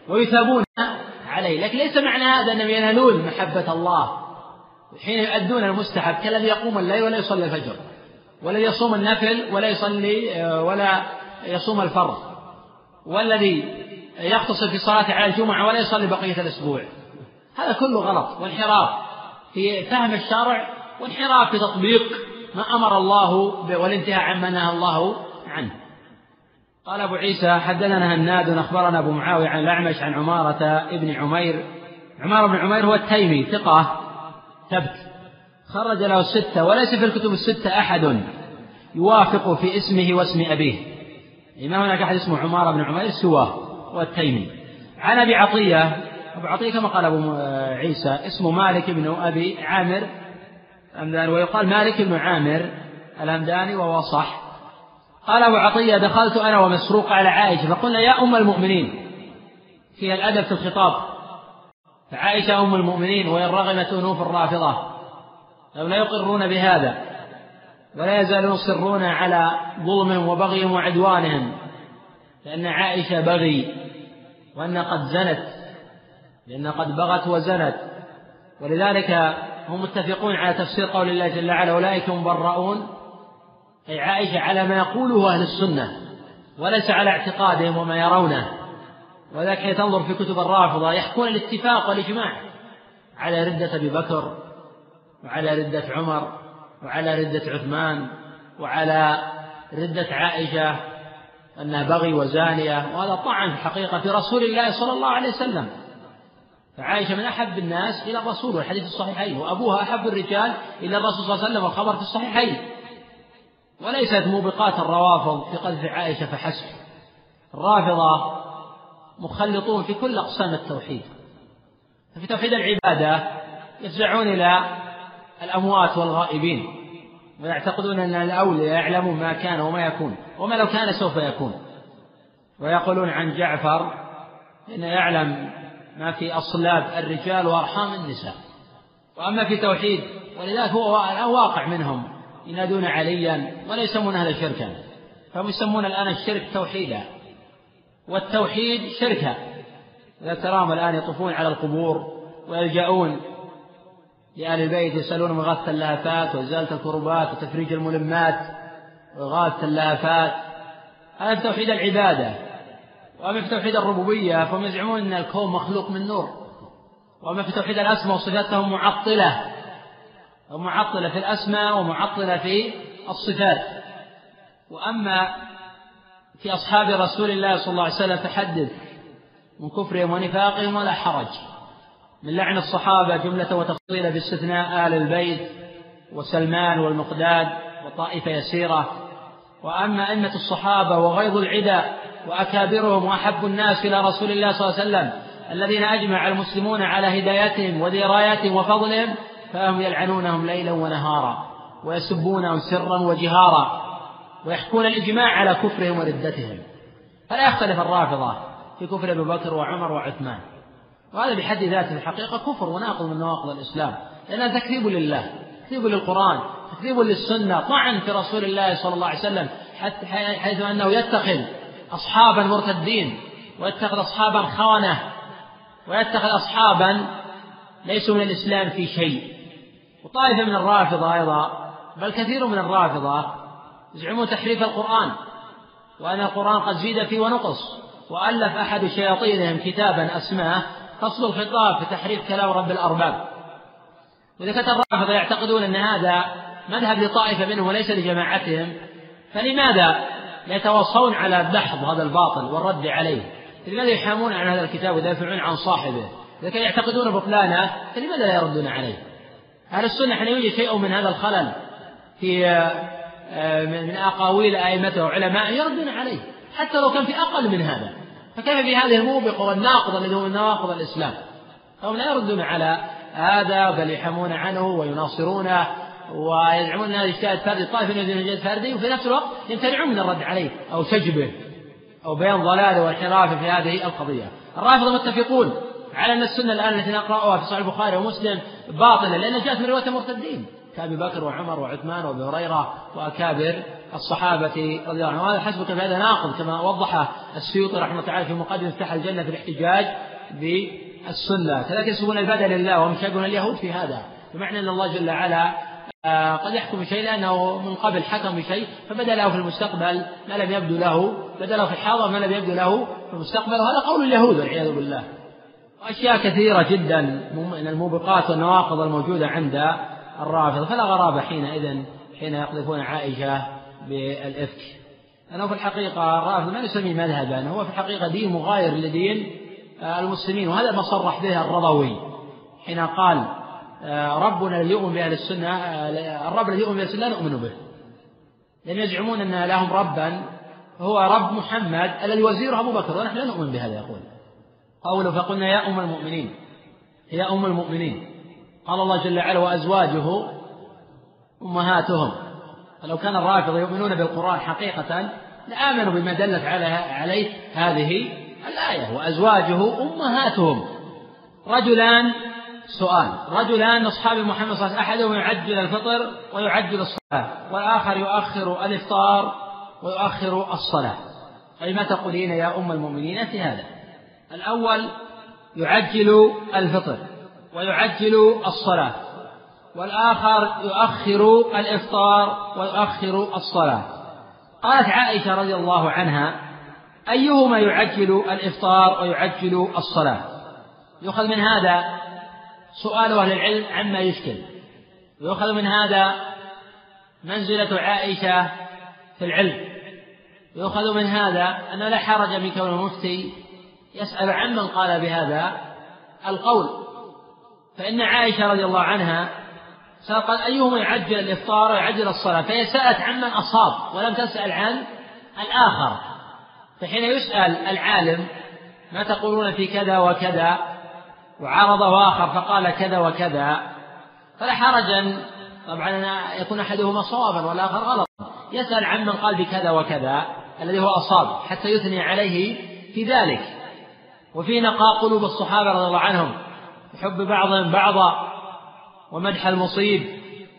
ويثابون عليه لكن ليس معنى هذا أنهم ينالون محبة الله. حين يؤدون المستحب كالذي يقوم الليل ولا يصلي الفجر. والذي يصوم النفل ولا يصلي ولا يصوم الفرض. والذي يقتصر في صلاة على الجمعة ولا يصلي بقية الأسبوع. هذا كله غلط وانحراف في فهم الشرع وانحراف في تطبيق ما أمر الله والانتهاء عما نهى الله عنه. قال أبو عيسى حدثنا هناد أخبرنا أبو معاوية عن الأعمش عن عمارة ابن عمير. عمارة بن عمير هو التيمي ثقة ثبت. خرج له الستة وليس في الكتب الستة أحد يوافق في اسمه واسم أبيه. ما هناك أحد اسمه عمارة بن عمير؟ سواه هو التيمي. عن أبي عطية أبو عطية كما قال أبو عيسى اسمه مالك بن أبي عامر الهمداني ويقال مالك بن عامر الهمداني وهو صح. قال أبو عطية دخلت أنا ومسروق على عائشة فقلنا يا أم المؤمنين فيها الأدب في الخطاب. فعائشة أم المؤمنين وإن رغمت أنوف الرافضة. لا يقرون بهذا ولا يزالون يصرون على ظلمهم وبغيهم وعدوانهم لأن عائشة بغي وأن قد زنت لأن قد بغت وزنت ولذلك هم متفقون على تفسير قول الله جل وعلا أولئك مبرؤون أي عائشة على ما يقوله أهل السنة وليس على اعتقادهم وما يرونه. ولذلك حين تنظر في كتب الرافضة يحكون الاتفاق والإجماع على ردة أبي بكر وعلى ردة عمر وعلى ردة عثمان وعلى ردة عائشة أنها بغي وزانية وهذا طعن في الحقيقة في رسول الله صلى الله عليه وسلم. فعائشة من أحب الناس إلى الرسول والحديث الصحيحين وأبوها أحب الرجال إلى الرسول صلى الله عليه وسلم والخبر في الصحيحين. وليست موبقات الروافض في قذف عائشة فحسب. الرافضة مخلطون في كل أقسام التوحيد. ففي توحيد العبادة يفزعون إلى الأموات والغائبين. ويعتقدون أن الأولياء يعلمون ما كان وما يكون وما لو كان سوف يكون. ويقولون عن جعفر إنه يعلم ما في أصلاب الرجال وأرحام النساء. وأما في توحيد ولذلك هو واقع منهم. ينادون عليا ولا يسمون هذا شركا فهم يسمون الآن الشرك توحيدا. والتوحيد شركا. إذا تراهم الآن يطوفون على القبور ويلجأون لأهل البيت يسألون من غاثة اللهفات وإزالة الكربات وتفريج الملمات وإغاثة اللهفات هذا في توحيد العبادة وأما في توحيد الربوبية فهم يزعمون أن الكون مخلوق من نور. وأما في توحيد الأسماء والصفات فهم معطلة. معطلة في الأسماء ومعطلة في الصفات. وأما في أصحاب رسول الله صلى الله عليه وسلم فحدث من كفرهم ونفاقهم ولا حرج. من لعن الصحابة جملة وتفصيلا باستثناء آل البيت وسلمان والمقداد وطائفة يسيرة. وأما أئمة الصحابة وغيظ العدا وأكابرهم وأحب الناس إلى رسول الله صلى الله عليه وسلم الذين أجمع المسلمون على هدايتهم ودرايتهم وفضلهم فهم يلعنونهم ليلا ونهارا ويسبونهم سرا وجهارا ويحكون الإجماع على كفرهم وردتهم. فلا يختلف الرافضة في كفر أبي بكر وعمر وعثمان. وهذا بحد ذاته الحقيقة كفر وناقض من نواقض الإسلام. لأنه تكذيب لله تكذيب للقرآن تكذيب للسنة طعن في رسول الله صلى الله عليه وسلم حتى حيث أنه يتخذ أصحابا مرتدين ويتخذ أصحابا خونة ويتخذ أصحابا ليسوا من الإسلام في شيء. وطائفة من الرافضة أيضا بل كثير من الرافضة يزعمون تحريف القرآن وأن القرآن قد زيد فيه ونقص وألف أحد شياطينهم كتابا أسماه فصل الخطاب في تحريف كلام رب الأرباب. وإذا كانت الرافضة يعتقدون أن هذا مذهب لطائفة منهم وليس لجماعتهم. فلماذا يتوصون على دحض هذا الباطل والرد عليه؟ لماذا يحامون عن هذا الكتاب ويدافعون عن صاحبه؟ إذا كانوا يعتقدون بطلانه فلماذا لا يردون عليه؟ أهل السنة حين يوجد شيء من هذا الخلل في آه، من أقاويل أئمته وعلماء يردون عليه. حتى لو كان في أقل من هذا. فكيف في هذه الموبقة والناقضة الذي هو من نواقض الإسلام؟ فهم لا يردون على هذا بل يحمون عنه ويناصرونه ويزعمون أن هذا اجتهاد فردي. طائفة من اجتهاد فردي وفي نفس الوقت يمتنعون من الرد عليه أو سجبه أو بيان ضلاله وانحرافه في هذه القضية. الرافضة متفقون على أن السنة الآن التي نقرأها في صحيح البخاري ومسلم باطلة لأنها جاءت من رواية المرتدين كأبي بكر وعمر وعثمان وأبي هريرة وأكابر. الصحابة رضي الله عنهم. وهذا حسبك هذا ناقض كما وضح السيوطي رحمه الله تعالى في مقدمة افتح الجنة في الاحتجاج بالسنة. كذلك يسبون البدل لله وهم يشاقون اليهود في هذا. بمعنى أن الله جل وعلا آه، قد يحكم بشيء لأنه من قبل حكم بشيء فبدأ له في المستقبل ما لم يبدو له بدأ له في الحاضر ما لم يبدو له في المستقبل وهذا قول اليهود والعياذ بالله. وأشياء كثيرة جدا من الموبقات والنواقض الموجودة عند الرافضة فلا غرابة حينئذ حين يقذفون عائشة بالإفك. أنه في الحقيقة الرافض ما نسميه مذهبا هو في الحقيقة دين مغاير لدين المسلمين وهذا ما صرح به الرضوي حين قال ربنا الذي يؤمن بأهل السنة الرب الذي يؤمن بأهل السنة لا نؤمن به. لأن يزعمون أن لهم ربا هو رب محمد الذي وزيره أبو بكر ونحن لا نؤمن بهذا يقول. قوله فقلنا يا أم المؤمنين يا أم المؤمنين. قال الله جل وعلا وأزواجه أمهاتهم. فلو كان الرافضة يؤمنون بالقرآن حقيقة لآمنوا بما دلت عليه هذه الآية وأزواجه أمهاتهم. رجلان سؤال. رجلان أصحاب محمد صلى الله عليه وسلم أحدهم يعجل الفطر ويعجل الصلاة والآخر يؤخر الإفطار ويؤخر الصلاة. أي ما تقولين يا أم المؤمنين في هذا؟ الأول يعجل الفطر ويعجل الصلاة. والآخر يؤخر الإفطار ويؤخر الصلاة. قالت عائشة رضي الله عنها أيهما يعجل الإفطار ويعجل الصلاة؟ يؤخذ من هذا سؤال أهل العلم عما يشكل. ويؤخذ من هذا منزلة عائشة في العلم. يؤخذ من هذا أن لا حرج من كون المفتي يسأل عمن قال بهذا القول. فإن عائشة رضي الله عنها قال أيهما يعجل الإفطار ويعجل الصلاة؟ فهي سألت عمن أصاب ولم تسأل عن الآخر. فحين يسأل العالم ما تقولون في كذا وكذا؟ وعرضه آخر فقال كذا وكذا. فلا حرج أن طبعا يكون أحدهما صوابا والآخر غلطا يسأل عمن قال بكذا وكذا الذي هو أصاب حتى يثني عليه في ذلك. وفي نقاء قلوب الصحابة رضي الله عنهم. بحب بعضهم بعضا ومدح المصيب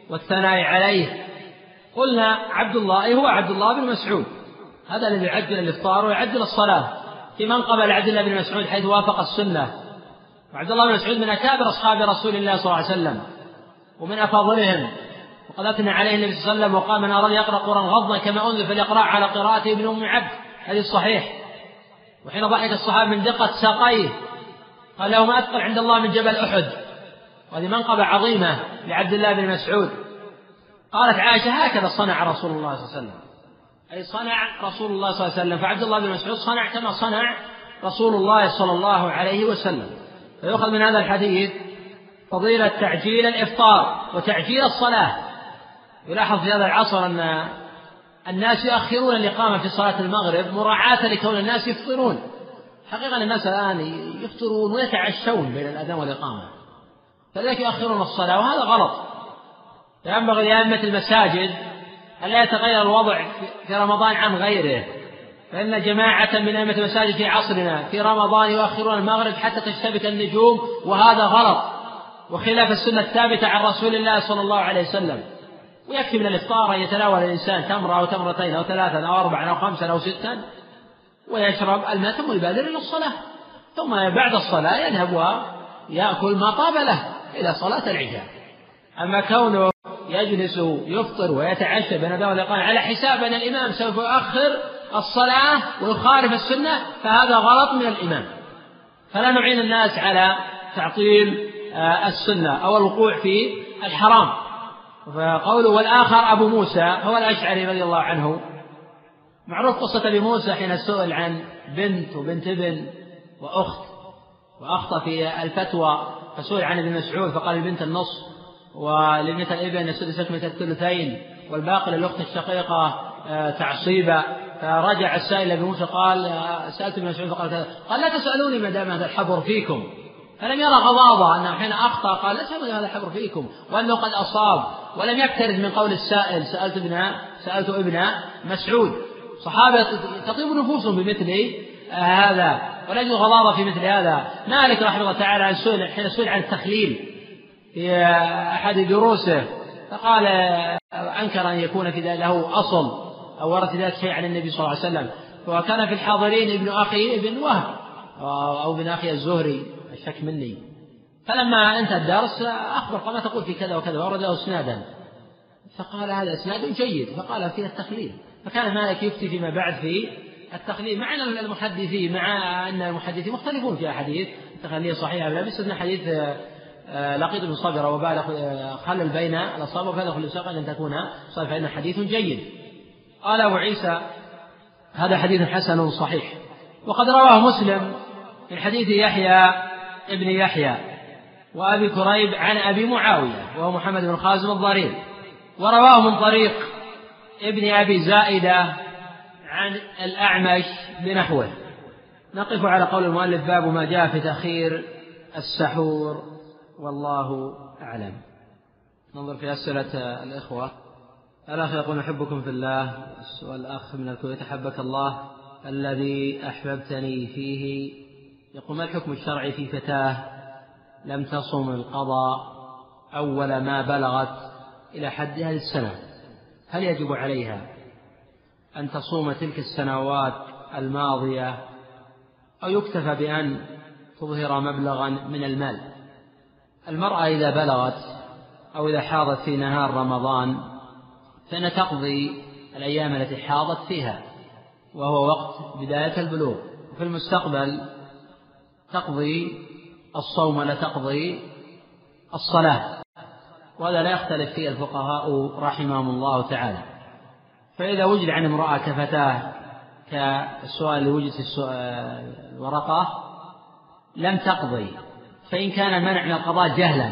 والثناء عليه. قلنا عبد الله هو عبد الله بن مسعود. هذا الذي يعجل الإفطار ويعجل الصلاة. في منقبة عبد الله بن مسعود حيث وافق السنة. وعبد الله بن مسعود من أكابر أصحاب رسول الله صلى الله عليه وسلم ومن أفاضلهم. وقد أثنى عليه النبي صلى الله عليه وسلم وقال من أراد يقرأ قرآن غضا كما أنزل فليقرأ على قراءته ابن أم عبد. حديث صحيح. وحين ضحك الصحابة من دقة ساقيه قال له ما أثقل عند الله من جبل أحد. وهذه منقبة عظيمة لعبد الله بن مسعود. قالت عائشة هكذا صنع رسول الله صلى الله عليه وسلم. أي صنع رسول الله صلى الله عليه وسلم. فعبد الله بن مسعود صنع كما صنع رسول الله صلى الله عليه وسلم. فيؤخذ من هذا الحديث فضيلة تعجيل الإفطار وتعجيل الصلاة. يلاحظ في هذا العصر أن الناس يؤخرون الإقامة في صلاة المغرب مراعاة لكون الناس يفطرون. حقيقة الناس الآن يفطرون ويتعشون بين الأذان والإقامة. فذلك يؤخرون الصلاة وهذا غلط. فينبغي لأئمة المساجد أن لا يتغير الوضع في رمضان عن غيره. فإن جماعة من أئمة المساجد في عصرنا في رمضان يؤخرون المغرب حتى تشتبك النجوم وهذا غلط. وخلاف السنة الثابتة عن رسول الله صلى الله عليه وسلم. ويكفي من الإفطار أن يتناول الإنسان تمرة أو تمرتين أو ثلاثا أو أربعا أو خمسا أو ستا ويشرب الماء ثم يبادر إلى الصلاة. ثم بعد الصلاة يذهب ويأكل ما طاب له. إلى صلاة العشاء. أما كونه يجلس يفطر ويتعشى بين ذا والإقامة على حساب أن الإمام سوف يؤخر الصلاة ويخالف السنة فهذا غلط من الإمام. فلا نعين الناس على تعطيل آه، السنة أو الوقوع في الحرام. فقوله والآخر أبو موسى هو الأشعري رضي الله عنه. معروف قصة أبي موسى حين سئل عن بنت وبنت ابن وأخت وأخطأ في الفتوى. فسئل عن ابن مسعود فقال البنت النصف ولابنة الابن السدس من الثلثين والباقي للأخت الشقيقة آه، تعصيبا. فرجع السائل ابن موسى قال آه، سألت ابن مسعود فقال كذا قال لا تسألوني ما دام هذا الحبر فيكم. فلم يرى غضاضة أنه حين أخطأ قال لا تسألوني هذا الحبر فيكم وأنه قد أصاب ولم يكترث من قول السائل. سألت ابن سألت ابن مسعود. صحابة تطيب نفوسهم بمثل آه، هذا. ولا غضاضة في مثل هذا. مالك رحمه الله تعالى سئل حين سئل عن التخليل في أحد دروسه فقال أنكر أن يكون في له أصل أو ورد ذلك شيء عن النبي صلى الله عليه وسلم. وكان في الحاضرين ابن أخي ابن وهب أو ابن أخي الزهري الشك مني. فلما انتهى الدرس أخبر قال ما تقول في كذا وكذا ورده إسنادا. فقال هذا إسناد جيد. فقال فيه التخليل. فكان مالك يفتي فيما بعد في التخليل مع أن المحدثين مع أن المحدثين مختلفون في أحاديث. التخليل صحيحة لا؟ بس أن حديث آه، لقيت بن صبر وبالغ آه، خلل بين الأصابع فيدخل الساق أن تكون صحيح فإن حديث جيد. قال أبو عيسى هذا حديث حسن صحيح. وقد رواه مسلم من حديث يحيى ابن يحيى وأبي كريب عن أبي معاوية وهو محمد بن خازم الضرير. ورواه من طريق ابن أبي زائدة عن الأعمش بنحوه. نقف على قول المؤلف باب ما جاء في تأخير السحور والله أعلم. ننظر في أسئلة الإخوة. الأخ يقول أحبكم في الله. والأخ من الكويت أحبك الله الذي أحببتني فيه. يقول ما الحكم الشرعي في فتاة لم تصم القضاء أول ما بلغت إلى حد هذه السنة؟ هل يجب عليها أن تصوم تلك السنوات الماضية أو يكتفى بأن تظهر مبلغا من المال. المرأة إذا بلغت أو إذا حاضت في نهار رمضان فإن تقضي الأيام التي حاضت فيها وهو وقت بداية البلوغ. وفي المستقبل تقضي الصوم ولا تقضي الصلاة. وهذا لا يختلف فيه الفقهاء رحمهم الله تعالى. فإذا وجد عن امرأة كفتاة كالسؤال اللي وجد في الورقة لم تقضي فإن كان المنع من القضاء جهلا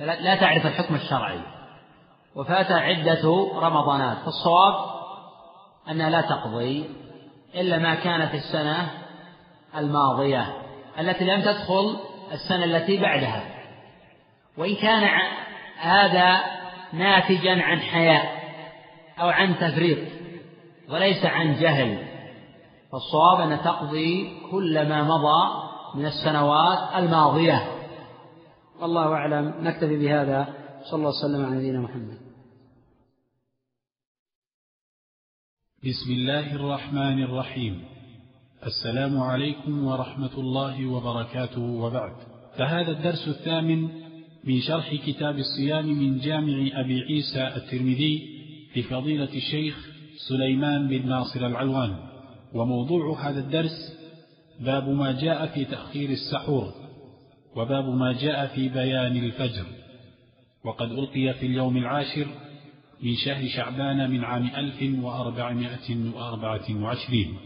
لا تعرف الحكم الشرعي. وفات عدة رمضانات فالصواب أنها لا تقضي إلا ما كانت السنة الماضية التي لم تدخل السنة التي بعدها. وإن كان هذا ناتجا عن حياء أو عن تفريط وليس عن جهل. فالصواب أن تقضي كل ما مضى من السنوات الماضية. والله أعلم. نكتفي بهذا. صلى الله وسلم على نبينا محمد. بسم الله الرحمن الرحيم. السلام عليكم ورحمة الله وبركاته وبعد. فهذا الدرس الثامن من شرح كتاب الصيام من جامع أبي عيسى الترمذي لفضيلة الشيخ سليمان بن ناصر العلوان. وموضوع هذا الدرس باب ما جاء في تأخير السحور وباب ما جاء في بيان الفجر. وقد ألقي في اليوم العاشر من شهر شعبان من عام ألف وأربعمائة وأربعة وعشرين.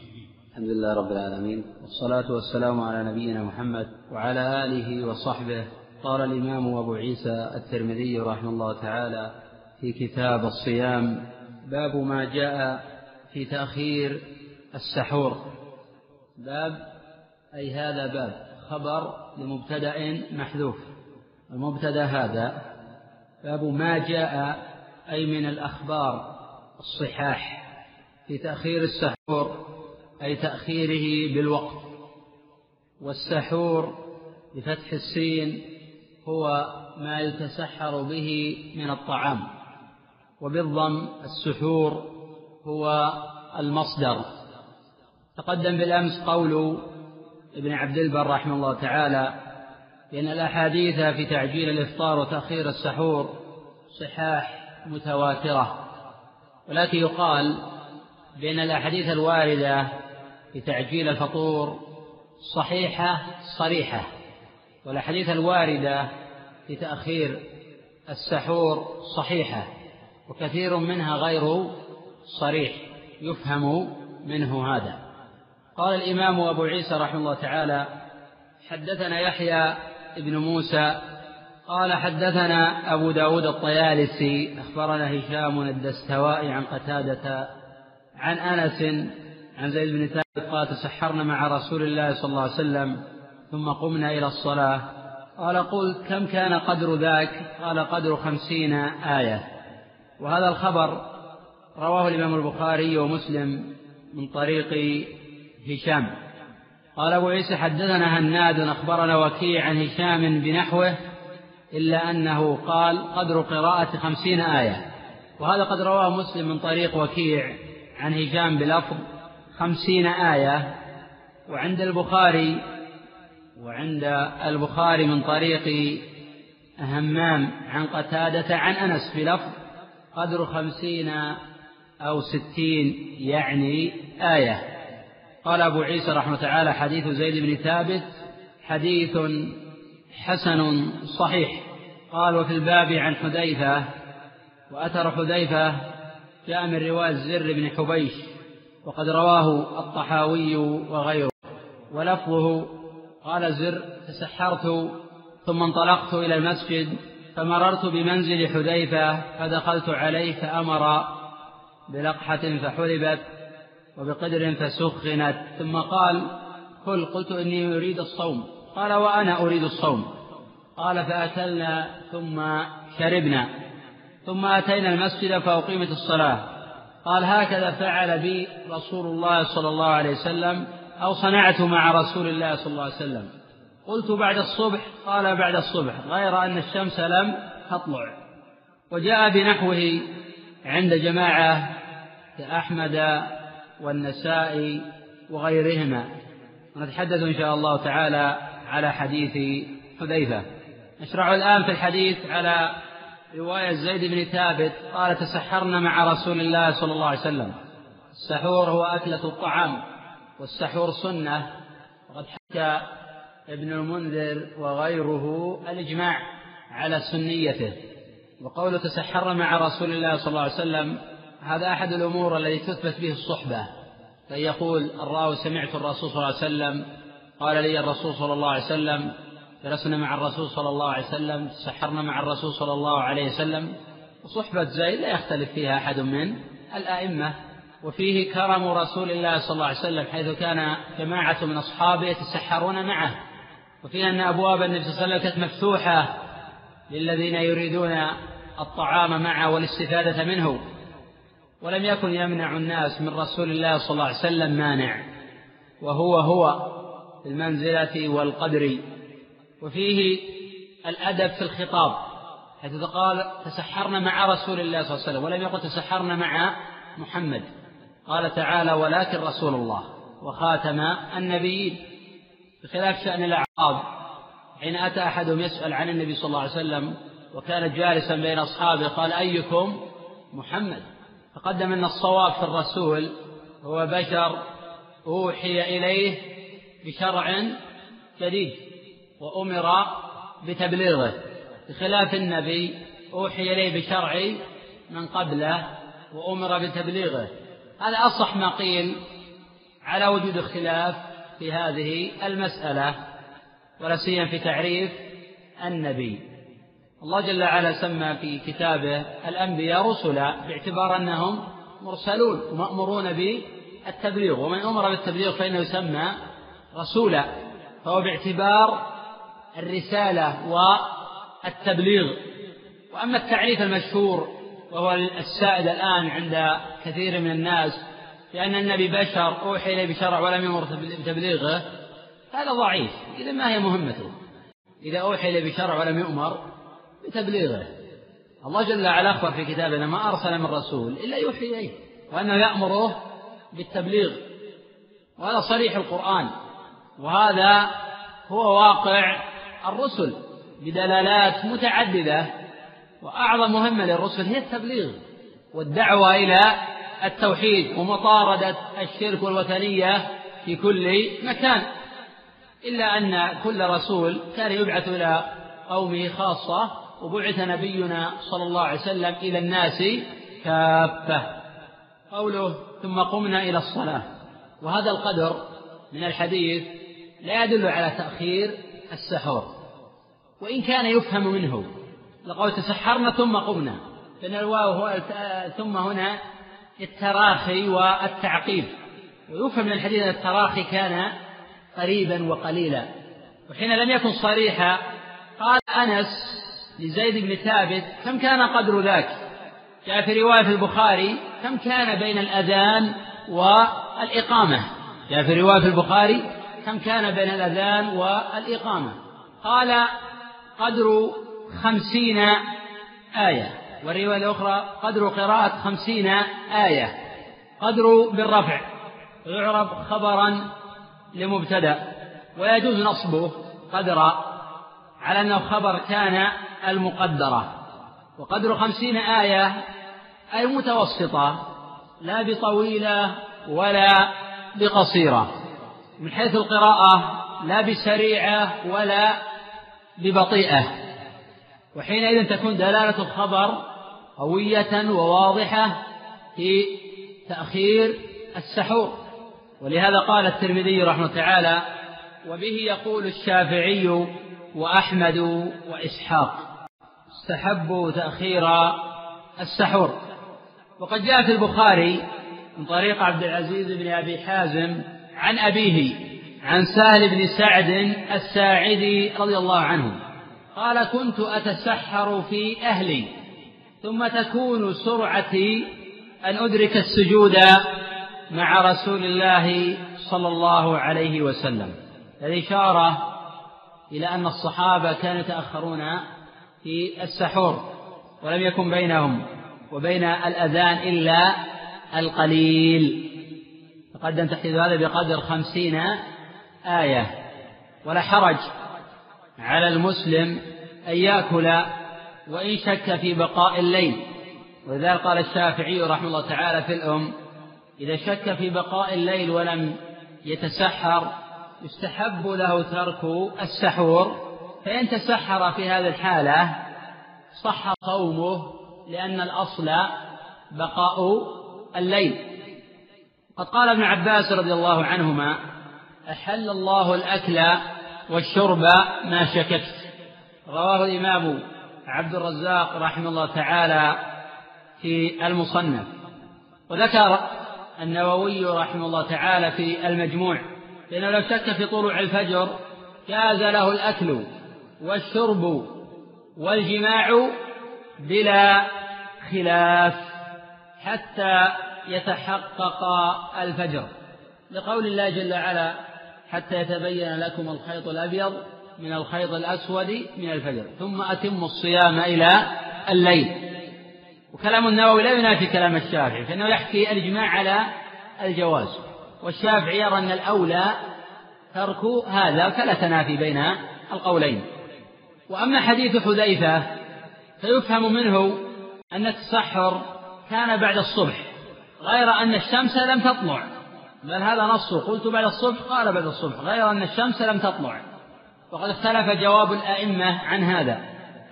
الحمد لله رب العالمين والصلاة والسلام على نبينا محمد وعلى آله وصحبه. قال الإمام أبو عيسى الترمذي رحمه الله تعالى في كتاب الصيام باب ما جاء في تأخير السحور. باب أي هذا باب خبر لمبتدأ محذوف. المبتدأ هذا باب ما جاء أي من الأخبار الصحاح في تأخير السحور أي تأخيره بالوقت. والسحور بفتح السين هو ما يتسحر به من الطعام. وبالضم السحور هو المصدر. تقدم بالأمس قول ابن عبد البر رحمه الله تعالى بأن الأحاديث في تعجيل الإفطار وتأخير السحور صحاح متواترة ولكن يقال بأن الأحاديث الواردة في تعجيل الفطور صحيحة صريحة والأحاديث الواردة في تأخير السحور صحيحة. وكثير منها غير صريح يفهم منه هذا. قال الإمام أبو عيسى رحمه الله تعالى حدثنا يحيى بن موسى قال حدثنا أبو داود الطيالسي أخبرنا هشام الدستوائي عن قتادة عن أنس عن زيد بن ثابت قال تسحرنا مع رسول الله صلى الله عليه وسلم ثم قمنا إلى الصلاة. قال قلت كم كان قدر ذاك؟ قال قدر خمسين آية. وهذا الخبر رواه الإمام البخاري ومسلم من طريق هشام. قال أبو عيسى حدثنا هناد أخبرنا وكيع عن هشام بنحوه إلا أنه قال قدر قراءة خمسين آية. وهذا قد رواه مسلم من طريق وكيع عن هشام بلفظ خمسين آية. وعند البخاري وعند البخاري من طريق همام عن قتادة عن أنس بلفظ قدر خمسين أو ستين يعني آية. قال أبو عيسى رحمه تعالى حديث زيد بن ثابت حديث حسن صحيح. قال وفي الباب عن حذيفة وأثر حذيفة جاء من رواية زر بن حبيش وقد رواه الطحاوي وغيره. ولفظه قال زر تسحرت ثم انطلقت إلى المسجد فمررت بمنزل حذيفة فدخلت عليه فأمر بلقحة فحلبت وبقدر فسخنت ثم قال قل قلت إني أريد الصوم. قال وأنا أريد الصوم. قال فأكلنا ثم شربنا ثم أتينا المسجد فأقيمت الصلاة. قال هكذا فعل بي رسول الله صلى الله عليه وسلم أو صنعت مع رسول الله صلى الله عليه وسلم. قلت بعد الصبح قال بعد الصبح غير أن الشمس لم تطلع. وجاء بنحوه عند جماعة كأحمد والنسائي وغيرهما. ونتحدث إن شاء الله تعالى على حديث حذيفة. نشرع الآن في الحديث على رواية زيد بن ثابت قال تسحرنا مع رسول الله صلى الله عليه وسلم. السحور هو أكلة الطعام والسحور سنة. وقد حكى ابن المنذر وغيره الإجماع على سنيته وقول تسحرنا مع رسول الله صلى الله عليه وسلم هذا أحد الأمور التي تثبت به الصحبة. فيقول الراوي سمعت الرسول صلى الله عليه وسلم قال لي الرسول صلى الله عليه وسلم جلسنا مع الرسول صلى الله عليه وسلم تسحرنا مع الرسول صلى الله عليه وسلم. وصحبة زيد لا يختلف فيها أحد من الأئمة. وفيه كرم رسول الله صلى الله عليه وسلم حيث كان جماعة من أصحابه يتسحرون معه. وفيها أن أبواب النبي صلى الله عليه وسلم كانت مفتوحة للذين يريدون الطعام معه والاستفادة منه. ولم يكن يمنع الناس من رسول الله صلى الله عليه وسلم مانع. وهو هو في المنزلة والقدر. وفيه الأدب في الخطاب. حيث قال تسحرنا مع رسول الله صلى الله عليه وسلم. ولم يقل تسحرنا مع محمد. قال تعالى ولكن رسول الله وخاتم النبيين. بخلاف شأن الأعراب حين أتى أحدهم يسأل عن النبي صلى الله عليه وسلم وكان جالسا بين أصحابه قال أيكم محمد؟ فقدم أن الصواب في الرسول هو بشر أوحي إليه بشرع جديد وأمر بتبليغه. بخلاف النبي أوحي إليه بشرع من قبله وأمر بتبليغه. هذا أصح ما قيل على وجود اختلاف في هذه المسألة ولا سيما في تعريف النبي. الله جل وعلا سمى في كتابه الأنبياء رسلا باعتبار أنهم مرسلون ومأمورون بالتبليغ. ومن أمر بالتبليغ فإنه يسمى رسولا فهو باعتبار الرسالة والتبليغ. وأما التعريف المشهور وهو السائد الآن عند كثير من الناس لأن النبي بشر أوحي إليه بشرع ولم يمر بتبليغه هذا ضعيف. إذا ما هي مهمته؟ إذا أوحي إليه بشرع ولم يؤمر بتبليغه. الله جل وعلا أخبر في كتابنا ما أرسل من رسول إلا يوحي إليه وأنه يأمره بالتبليغ. وهذا صريح القرآن. وهذا هو واقع الرسل بدلالات متعددة وأعظم مهمة للرسل هي التبليغ والدعوة إلى التوحيد ومطاردة الشرك والوثنية في كل مكان إلا أن كل رسول كان يبعث إلى قومه خاصة وبعث نبينا صلى الله عليه وسلم إلى الناس كافة. قوله ثم قمنا إلى الصلاة. وهذا القدر من الحديث لا يدل على تأخير السحور. وإن كان يفهم منه لقد تسحرنا ثم قمنا. فإن الواو هو ثم هنا التراخي والتعقيب. ويفهم من الحديث أن التراخي كان قريبا وقليلا. وحين لم يكن صريحا قال أنس لزيد بن ثابت كم كان قدر ذاك؟ جاء في رواية في البخاري كم كان بين الأذان والإقامة؟ جاء في رواية في البخاري كم كان بين الأذان والإقامة؟ قال قدر خمسين آية. والرواية الأخرى قدر قراءة خمسين آية. قدر بالرفع. ويعرب خبرا لمبتدأ. ويجوز نصبه قدر على أنه خبر كان المقدرة. وقدر خمسين آية أي متوسطة لا بطويلة ولا بقصيرة. من حيث القراءة لا بسريعة ولا ببطيئة. وحينئذ تكون دلالة الخبر قوية وواضحة في تأخير السحور. ولهذا قال الترمذي رحمه تعالى وبه يقول الشافعي وأحمد وإسحاق استحبوا تأخير السحور. وقد جاء في البخاري من طريق عبد العزيز بن أبي حازم عن أبيه عن سهل بن سعد الساعدي رضي الله عنه. قال كنت أتسحر في أهلي ثم تكون سرعتي أن أدرك السجود مع رسول الله صلى الله عليه وسلم. الإشارة إلى أن الصحابة كانوا يتأخرون في السحور ولم يكن بينهم وبين الأذان إلا القليل. تقدم تحديد هذا بقدر خمسين آية ولا حرج. على المسلم أن يأكل وإن شك في بقاء الليل. ولذلك قال الشافعي رحمه الله تعالى في الأم إذا شك في بقاء الليل ولم يتسحر يستحب له ترك السحور. فإن تسحر في هذه الحالة صح صومه لأن الأصل بقاء الليل. قد قال ابن عباس رضي الله عنهما أحل الله الأكل والشرب ما شككت. رواه الإمام عبد الرزاق رحمه الله تعالى في المصنف. وذكر النووي رحمه الله تعالى في المجموع لأنه لو شك في طلوع الفجر جاز له الأكل والشرب والجماع بلا خلاف حتى يتحقق الفجر. لقول الله جل وعلا حتى يتبين لكم الخيط الأبيض من الخيط الأسود من الفجر. ثم أتموا الصيام إلى الليل. وكلام النووي لا ينافي كلام الشافعي فإنه يحكي الإجماع على الجواز. والشافعي يرى أن الأولى ترك هذا فلا تنافي بين القولين. وأما حديث حذيفة فيفهم منه أن التسحر كان بعد الصبح غير أن الشمس لم تطلع. بل هذا نصه قلت بعد الصبح قال بعد الصبح. غير أن الشمس لم تطلع. وقد اختلف جواب الأئمة عن هذا.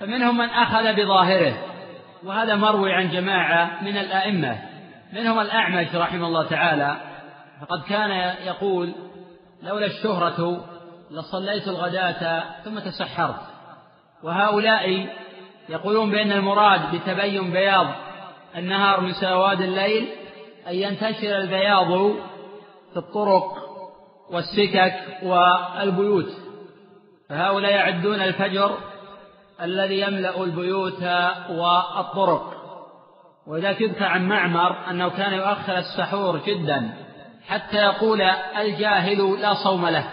فمنهم من أخذ بظاهره. وهذا مروي عن جماعة من الأئمة. منهم الأعمش رحمه الله تعالى. فقد كان يقول لولا الشهرة لصليت الغداة ثم تسحرت. وهؤلاء يقولون بأن المراد بتبين بياض النهار من سواد الليل أن ينتشر البياض في الطرق والسكك والبيوت. فهؤلاء يعدون الفجر الذي يملأ البيوت والطرق. ولذلك يذكر عن معمر أنه كان يؤخر السحور جدا حتى يقول الجاهل لا صوم له.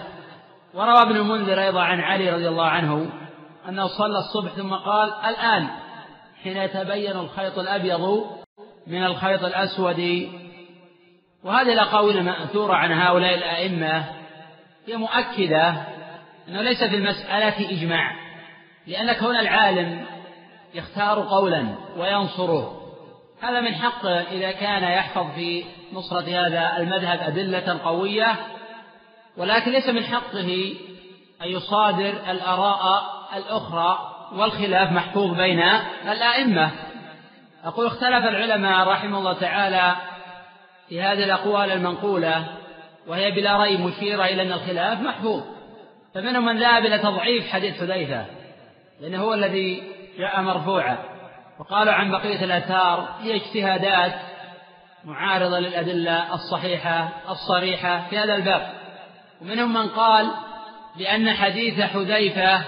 وروى ابن المنذر أيضا عن علي رضي الله عنه أنه صلى الصبح ثم قال الآن حين يتبين الخيط الأبيض من الخيط الأسود وهذه الأقاويل المأثورة عن هؤلاء الأئمة هي مؤكدة أنه ليس في المسألة إجماع لأن كون العالم يختار قولا وينصره. هذا من حقه إذا كان يحفظ في نصرة هذا المذهب أدلة قوية ولكن ليس من حقه أن يصادر الآراء الأخرى والخلاف محفوظ بين الأئمة. أقول اختلف العلماء رحمه الله تعالى في هذه الأقوال المنقولة وهي بلا ريب مشيرة إلى أن الخلاف محفوظ. فمنهم من ذهب إلى تضعيف حديث حذيفة لأنه هو الذي جاء مرفوعا وقالوا عن بقية الآثار هي اجتهادات معارضة للأدلة الصحيحة الصريحة في هذا الباب. ومنهم من قال بأن حديث حذيفة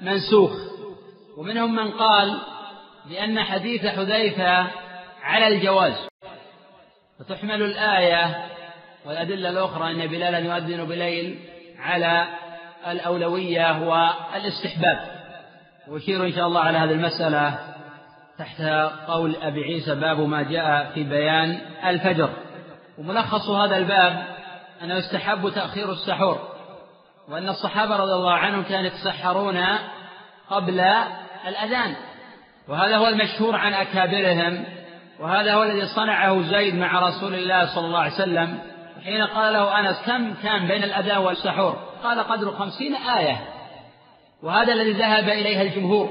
منسوخ. ومنهم من قال بأن حديث حذيفة على الجواز. فتحمل الآية والأدلة الأخرى أن بلالا يؤذن بليل على الأولوية والإستحباب. وأشير إن شاء الله على هذه المسألة تحت قول أبي عيسى باب ما جاء في بيان الفجر. وملخص هذا الباب أنه يستحب تأخير السحور وأن الصحابة رضي الله عنهم كانوا يتسحرون قبل الأذان. وهذا هو المشهور عن أكابرهم وهذا هو الذي صنعه زيد مع رسول الله صلى الله عليه وسلم. حين قال له أنس كم كان بين الأذان والسحور؟ قال قدر خمسين آية. وهذا الذي ذهب إليه الجمهور.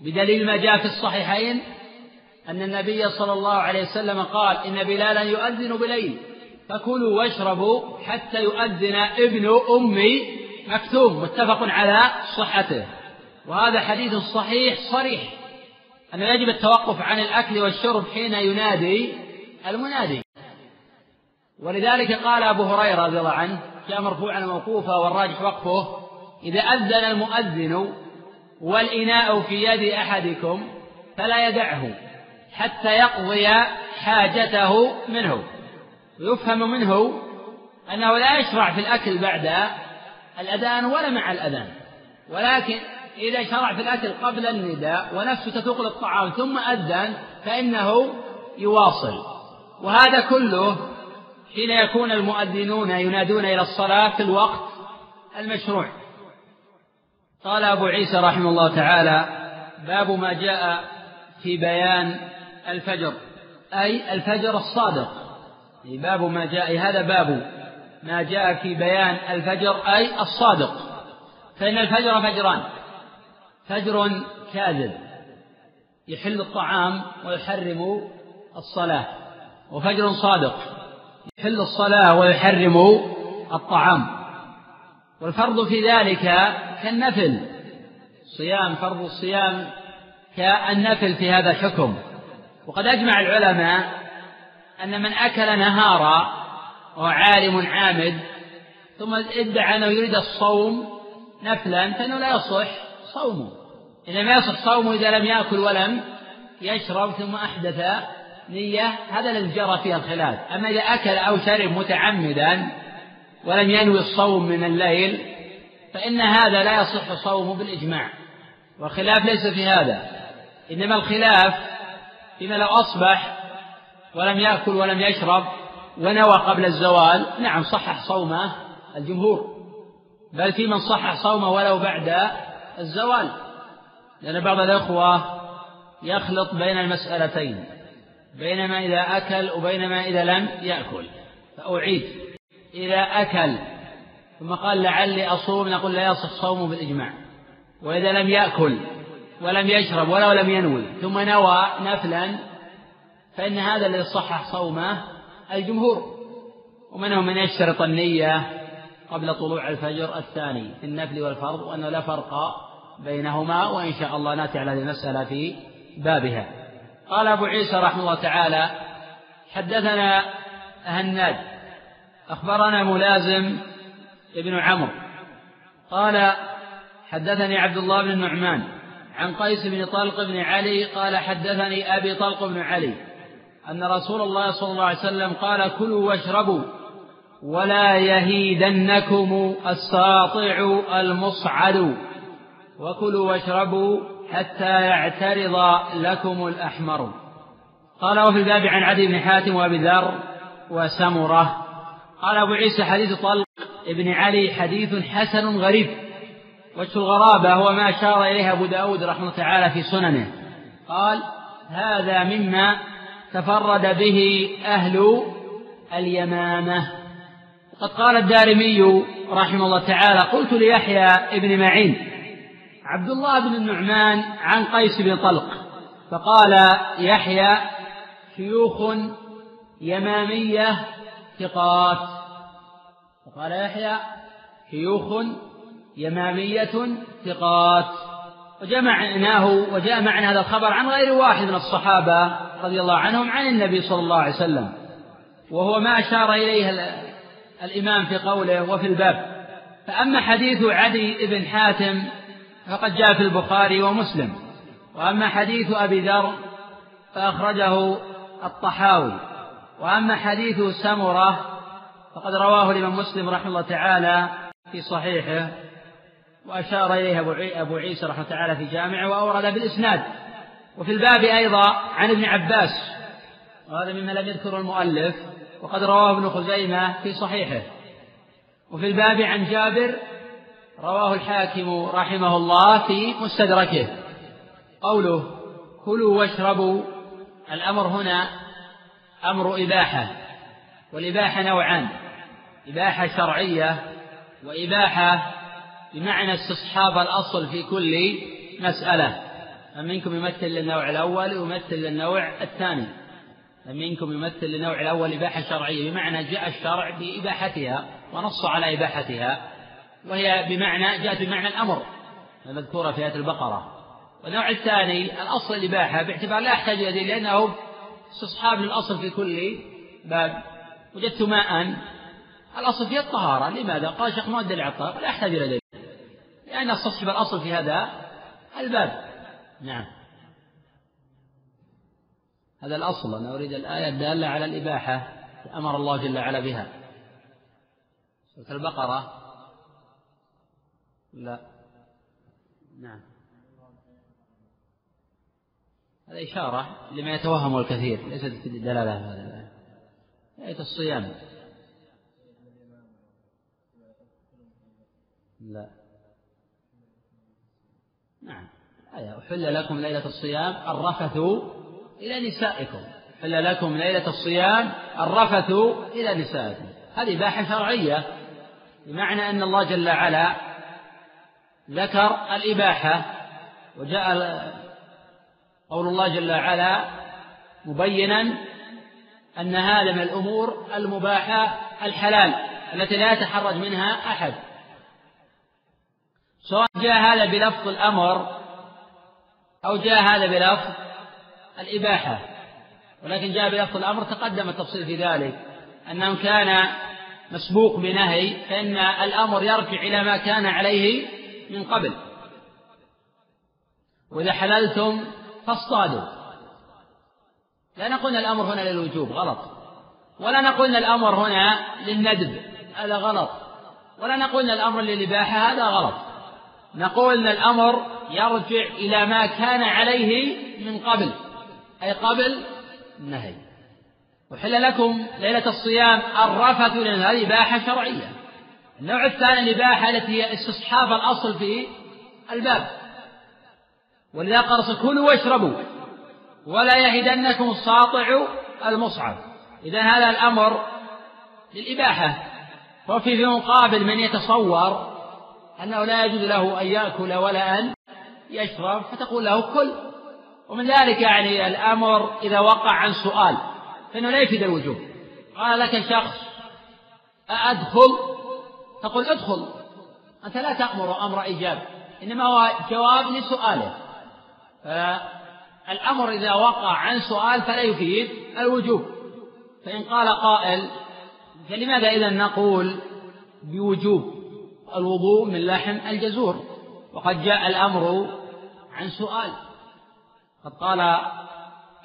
بدليل ما جاء في الصحيحين أن النبي صلى الله عليه وسلم قال إن بلالا يؤذن بليل فكلوا واشربوا حتى يؤذن ابن أمي مكتوم. متفق على صحته. وهذا حديث صحيح صريح. أنه يجب التوقف عن الأكل والشرب حين ينادي المنادي. ولذلك قال أبو هريرة رضي الله عنه جاء مرفوعا موقوفا والراجح وقفه إذا أذن المؤذن والإناء في يد أحدكم فلا يدعه حتى يقضي حاجته منه. ويفهم منه أنه لا يشرع في الأكل بعد الأذان ولا مع الأذان ولكن إذا شرع في الأكل قبل النداء ونفسه تتوق للطعام ثم أذن فإنه يواصل. وهذا كله حين يكون المؤذنون ينادون إلى الصلاة في الوقت المشروع. قال أبو عيسى رحمه الله تعالى باب ما جاء في بيان الفجر أي الفجر الصادق. باب ما جاء هذا باب ما جاء في بيان الفجر أي الصادق. فإن الفجر فجران. فجر كاذب يحل الطعام ويحرم الصلاة وفجر صادق يحل الصلاة ويحرم الطعام. والفرض في ذلك كالنفل صيام فرض الصيام كالنفل في هذا الحكم. وقد أجمع العلماء أن من أكل نهارا وهو عالم عامد ثم ادعى أنه يريد الصوم نفلا فإنه لا يصح. صومه إنما يصح صومه إذا لم يأكل ولم يشرب ثم أحدث نية هذا الذي جرى فيها الخلاف. أما إذا أكل أو شرب متعمدا ولم ينوي الصوم من الليل فإن هذا لا يصح صومه بالإجماع. والخلاف ليس في هذا. إنما الخلاف فيما لو أصبح ولم يأكل ولم يشرب ونوى قبل الزوال نعم صحح صومه الجمهور. بل في من صحح صومه ولو بعد الزوال. لأن بعض الإخوة يخلط بين المسألتين بينما إذا أكل وبينما إذا لم يأكل. فأعيد. إذا أكل ثم قال لعلي أصوم نقول لا يصح صومه بالإجماع. وإذا لم يأكل ولم يشرب ولو لم ينوي ثم نوى نفلا فإن هذا الذي صحح صومه الجمهور. ومنهم من يشترط النية قبل طلوع الفجر الثاني في النفل والفرض وأنه لا فرق بينهما وإن شاء الله نأتي على هذه المسألة في بابها. قال أبو عيسى رحمه الله تعالى حدثنا هناد أخبرنا ملازم ابن عمرو. قال حدثني عبد الله بن النعمان عن قيس بن طلق بن علي قال حدثني أبي طلق بن علي أن رسول الله صلى الله عليه وسلم قال كلوا واشربوا ولا يهيدنكم الساطع المصعد. وكلوا واشربوا حتى يعترض لكم الأحمر. قال وفي الباب عن عدي بن حاتم وأبي ذر وسمرة. قال أبو عيسى حديث طلق ابن علي حديث حسن غريب. وجه الغرابة هو ما أشار إليه أبو داود رحمه تعالى في سننه. قال هذا مما تفرد به أهل اليمامة. وقد قال الدارمي رحمه الله تعالى قلت ليحيى ابن معين عبد الله بن النعمان عن قيس بن طلق فقال يحيى شيوخ يمامية ثقات. فقال يحيى شيوخ يمامية ثقات. وجمعناه وجاء معنا هذا الخبر عن غير واحد من الصحابة رضي الله عنهم عن النبي صلى الله عليه وسلم وهو ما أشار إليه الإمام في قوله وفي الباب. فأما حديث عدي بن حاتم فقد جاء في البخاري ومسلم. وأما حديث أبي ذر فأخرجه الطحاوي. وأما حديث سمرة فقد رواه الإمام مسلم رحمه الله تعالى في صحيحه وأشار إليه أبو عيسى رحمه الله تعالى في جامعه وأورد بالإسناد. وفي الباب أيضا عن ابن عباس وهذا مما لم يذكره المؤلف وقد رواه ابن خزيمة في صحيحه. وفي الباب عن جابر رواه الحاكم رحمه الله في مستدركه. قوله كلوا واشربوا. الأمر هنا أمر إباحة والإباحة نوعان إباحة شرعية وإباحة بمعنى استصحاب الأصل في كل مسألة. فمنكم يمثل للنوع الأول ويمثل للنوع الثاني. فمنكم يمثل للنوع الأول إباحة شرعية بمعنى جاء الشرع بإباحتها ونص على إباحتها. وهي بمعنى جاءت بمعنى الأمر المذكورة في آية البقرة. والنوع الثاني الأصل الإباحة باعتبار لا يحتاج إلى دليل لأنه استصحاب للأصل في كل باب. وجدت ماء الأصل فيه الطهارة. لماذا؟ قال شيخ ما الدليل على لا يحتاج إلى دليل. لأن استصحب الأصل في هذا الباب. نعم. هذا الأصل. أنا أريد الآية الدالة على الإباحة أمر الله جل وعلا بها. سورة البقرة. لا. نعم. هذا إشارة لما يتوهمه الكثير. ليست دلالة هذا. آية الصيام. لا. نعم. آية. أحل لكم ليلة الصيام الرفث إلى نسائكم. حل لكم ليلة الصيام الرفث إلى نسائكم. هذه إباحة شرعية. بمعنى أن الله جل وعلا ذكر الإباحة وجاء قول الله جل وعلا مبينا أن هذا من الأمور المباحة الحلال التي لا يتحرج منها أحد. سواء جاء هذا بلفظ الأمر أو جاء هذا بلفظ الإباحة. ولكن جاء بلفظ الأمر تقدم التفصيل في ذلك. أنه كان مسبوق بنهي فإن الأمر يرجع إلى ما كان عليه من قبل. وإذا حللتم فاصطادوا. لا نقول الأمر هنا للوجوب غلط. ولا نقول الأمر هنا للندب هذا غلط. ولا نقول الأمر للإباحة هذا غلط. نقول أن الأمر يرجع إلى ما كان عليه من قبل أي قبل النهي. وحل لكم ليلة الصيام الرفث لأن هذه إباحة شرعية. النوع الثاني الإباحة التي هي استصحاب الأصل في الباب. ولذا قال كلوا واشربوا ولا يهدنكم الساطع المصعب. إذا هذا الأمر للإباحة. وفي في مقابل من يتصور أنه لا يجوز له أن يأكل ولا أن يشرب فتقول له كل. ومن ذلك يعني الأمر إذا وقع عن سؤال فإنه لا يفيد الوجوب قال لك شخص أدخل تقول ادخل. أنت لا تأمر أمر إيجاب إنما هو جواب لسؤاله. فالأمر إذا وقع عن سؤال فلا يفيد الوجوب. فإن قال قائل فلماذا إذا نقول بوجوب الوضوء من لحم الجزور؟ وقد جاء الأمر عن سؤال. قد قال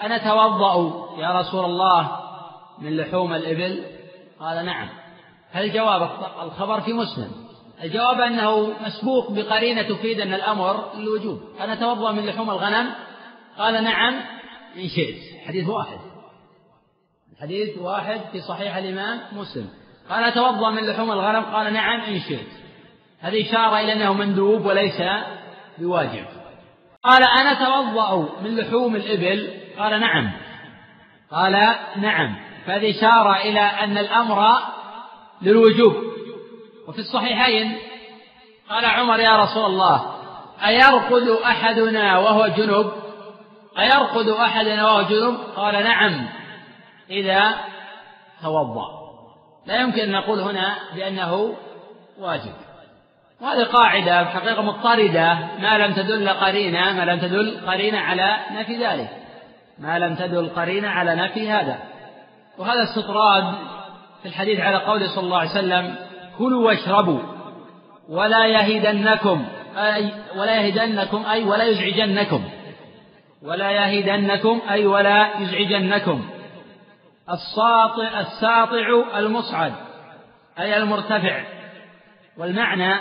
أنا توضأ يا رسول الله من لحوم الإبل؟ قال نعم. هل جواب الخبر في مسلم. الجواب أنه مسبوق بقرينة تفيد أن الأمر للوجوب. أنا توضأ من لحوم الغنم. قال نعم إن شئت. حديث واحد. الحديث واحد في صحيح الإمام مسلم. قال أتوضأ من لحوم الغنم. قال نعم إن شئت. هذه إشارة إلى أنه مندوب وليس بواجب. قال أنا أتوضأ من لحوم الإبل. قال نعم. قال نعم. فهذه إشارة إلى أن الأمر للوجوب. وفي الصحيحين قال عمر يا رسول الله أيرقد أحدنا وهو جنب أيرقد أحدنا وهو جنب قال نعم إذا توضأ. لا يمكن أن نقول هنا بأنه واجب. وهذه قاعدة في حقيقة مضطردة ما لم تدل قرينة ما لم تدل قرينة على نفي ذلك. ما لم تدل قرينة على نفي هذا. وهذا استطراد في الحديث على قوله صلى الله عليه وسلم كلوا واشربوا ولا يهدنكم أي ولا يهدنكم أي ولا يزعجنكم ولا يهدنكم أي ولا يزعجنكم. الساطع الساطع المصعد أي المرتفع. والمعنى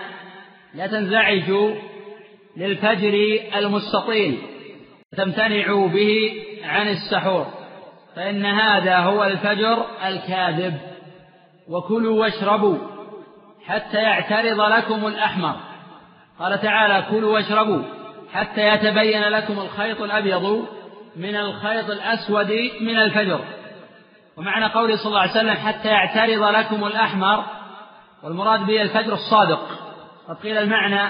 لا تنزعجوا للفجر المستطيل تمتنعوا به عن السحور فإن هذا هو الفجر الكاذب. وكلوا واشربوا حتى يعترض لكم الأحمر. قال تعالى كلوا واشربوا حتى يتبين لكم الخيط الأبيض من الخيط الأسود من الفجر. ومعنى قوله صلى الله عليه وسلم حتى يعترض لكم الأحمر والمراد به الفجر الصادق. قد قيل المعنى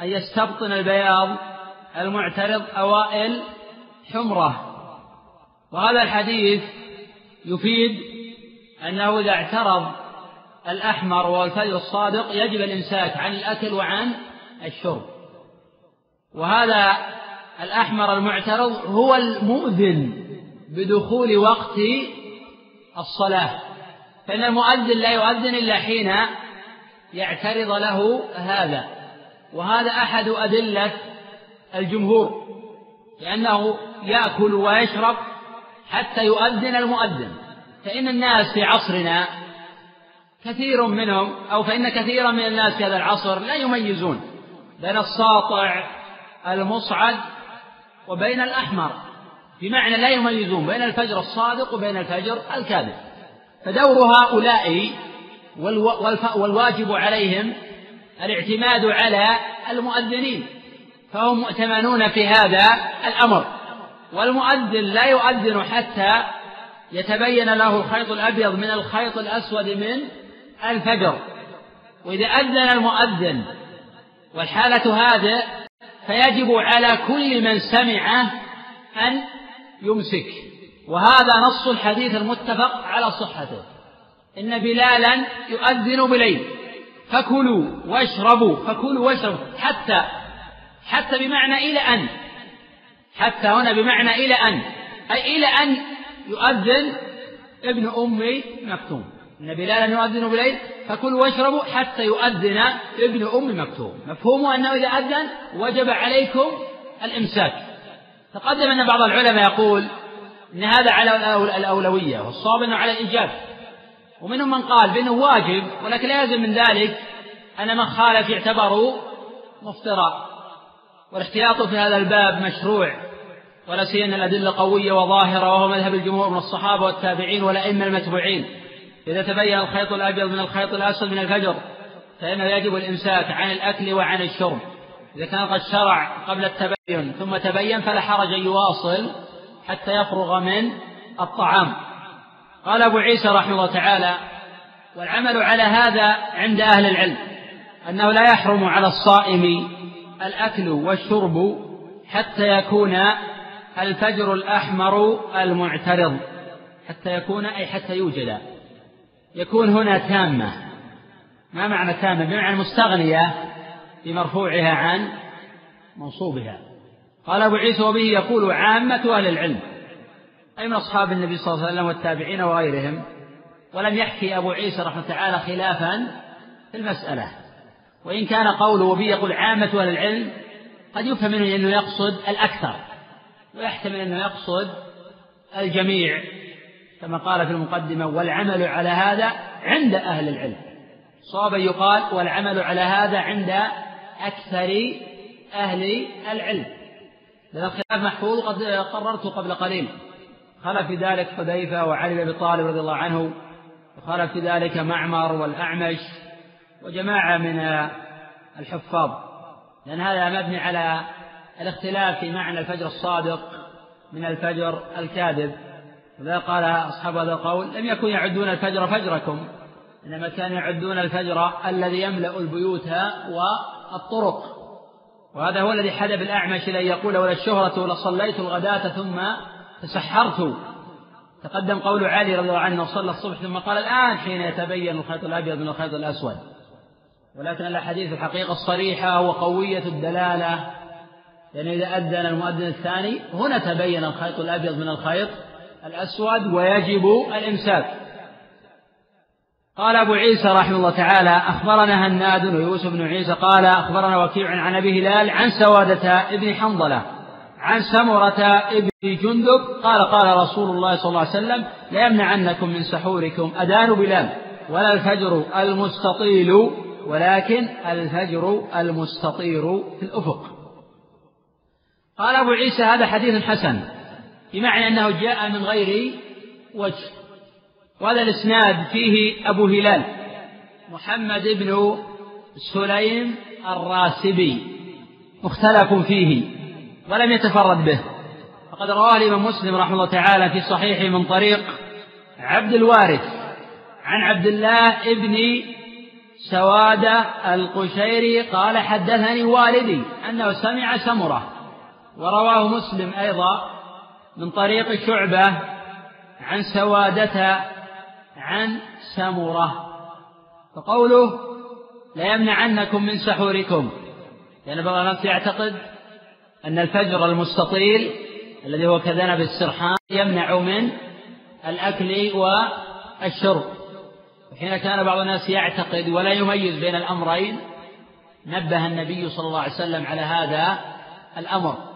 أن يستبطن البياض المعترض أوائل حمرة. وهذا الحديث يفيد أنه إذا اعترض الأحمر والفجر الصادق يجب الإمساك عن الأكل وعن الشرب. وهذا الأحمر المعترض هو المؤذن بدخول وقت الصلاة فإن المؤذن لا يؤذن إلا حين يعترض له هذا. وهذا أحد أدلة الجمهور لأنه يأكل ويشرب حتى يؤذن المؤذن. فإن الناس في عصرنا كثير منهم أو فإن كثيرا من الناس في هذا العصر لا يميزون بين الساطع المصعد وبين الأحمر. بمعنى لا يميزون بين الفجر الصادق وبين الفجر الكاذب. فدور هؤلاء والواجب عليهم الاعتماد على المؤذنين فهم مؤتمنون في هذا الأمر. والمؤذن لا يؤذن حتى يتبين له الخيط الأبيض من الخيط الأسود من الفجر. وإذا أذن المؤذن والحالة هذه فيجب على كل من سمعه أن يمسك. وهذا نص الحديث المتفق على صحته. إن بلالا يؤذن بليل. فكلوا واشربوا فكلوا واشربوا. حتى حتى بمعنى إلى أن. حتى هنا بمعنى إلى أن. أي إلى أن يؤذن ابن أم مكتوم. إن بلالا يؤذن بليل فكلوا واشربوا حتى يؤذن ابن أم مكتوم. مفهومه أنه إذا أذن وجب عليكم الإمساك. تقدم أن بعض العلماء يقول إن هذا على الأولوية والصواب أنه على الإيجاب. ومنهم من قال بأنه واجب ولكن لا يلزم من ذلك أن من خالف يعتبر مفطرا والاحتياط في هذا الباب مشروع. ولا سيما الأدلة قوية وظاهرة وهو مذهب الجمهور من الصحابة والتابعين والأئمة المتبوعين. إذا تبين الخيط الأبيض من الخيط الأسود من الفجر فإنه يجب الإمساك عن الأكل وعن الشرب. إذا كان قد شرع قبل التبين ثم تبين فلا حرج أن يواصل حتى يفرغ من الطعام. قال أبو عيسى رحمه الله تعالى والعمل على هذا عند أهل العلم أنه لا يحرم على الصائم الأكل والشرب حتى يكون الفجر الأحمر المعترض حتى يكون أي حتى يوجد يكون هنا تامة. ما معنى تامة؟ بمعنى مستغنية بمرفوعها عن منصوبها. قال أبو عيسى وبه يقول عامة أهل العلم أي من أصحاب النبي صلى الله عليه وسلم والتابعين وغيرهم ولم يحكي أبو عيسى رحمة تعالى خلافا في المسألة. وإن كان قوله وبه يقول عامة أهل العلم قد يفهم منه أنه يقصد الأكثر. ويحتمل أنه يقصد الجميع كما قال في المقدمة والعمل على هذا عند أهل العلم. صوابا يقال والعمل على هذا عند أكثر أهل العلم. لأن الخلاف محفوظ قد قررته قبل قليل. خلف في ذلك حذيفة وعلي بن أبي طالب رضي الله عنه وخلف في ذلك معمر والأعمش وجماعة من الحفاظ. لأن هذا مبني على الاختلاف في معنى الفجر الصادق من الفجر الكاذب. وذا قال أصحاب هذا القول لم يكن يعدون الفجر فجركم إنما كانوا يعدون الفجر الذي يملأ البيوت والطرق. وهذا هو الذي حدث الأعمش لأن يقول ولا الشهرة لصليت الغداة ثم تسحرت. تقدم قول علي رضي الله عنه صلى الصبح ثم قال الآن حين يتبين الخيط الأبيض من الخيط الأسود. ولكن الأحاديث الحقيقة الصريحة وقوية الدلالة لأن إذا أذن المؤذن الثاني هنا تبين الخيط الأبيض من الخيط الأسود ويجب الإمساك. قال أبو عيسى رحمه الله تعالى أخبرنا هناد ويوسف بن عيسى قال أخبرنا وكيع عن أبي هلال عن سوادة ابن حنظلة عن سمرة ابن جندب قال قال رسول الله صلى الله عليه وسلم لا يمنعنكم من سحوركم أذان بلال ولا الفجر المستطيل ولكن الفجر المستطير في الأفق. قال أبو عيسى هذا حديث حسن بمعنى أنه جاء من غير وجه وهذا الإسناد فيه أبو هلال محمد بن سليم الراسبي مختلف فيه ولم يتفرد به. فقد رواه الإمام مسلم رحمه الله تعالى في صحيحه من طريق عبد الوارث عن عبد الله ابن سوادة القشيري قال حدثني والدي أنه سمع سمرة ورواه مسلم أيضا من طريق شعبة عن سوادة عن سمرة. فقوله لا يمنعنكم من سحوركم. لأن بعض الناس يعتقد أن الفجر المستطيل الذي هو كذنب السرحان يمنع من الأكل والشرب. وحين كان بعض الناس يعتقد ولا يميز بين الأمرين نبه النبي صلى الله عليه وسلم على هذا الأمر.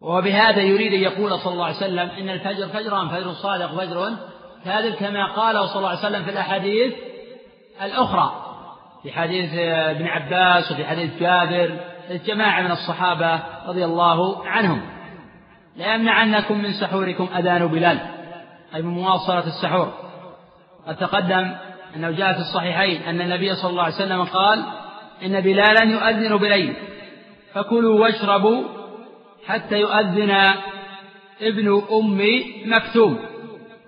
وبهذا يريد أن يقول صلى الله عليه وسلم إن الفجر فجران فجر صادق فجر كاذب كما قاله صلى الله عليه وسلم في الأحاديث الأخرى في حديث ابن عباس وفي حديث جابر جماعة من الصحابة رضي الله عنهم. لا يمنعنكم من سحوركم أذان بلال أي من مواصلة السحور. قد تقدم أنه جاء في الصحيحين أن النبي صلى الله عليه وسلم قال إن بلالا يؤذن بليل فكلوا واشربوا حتى يؤذن ابن أم مكتوم.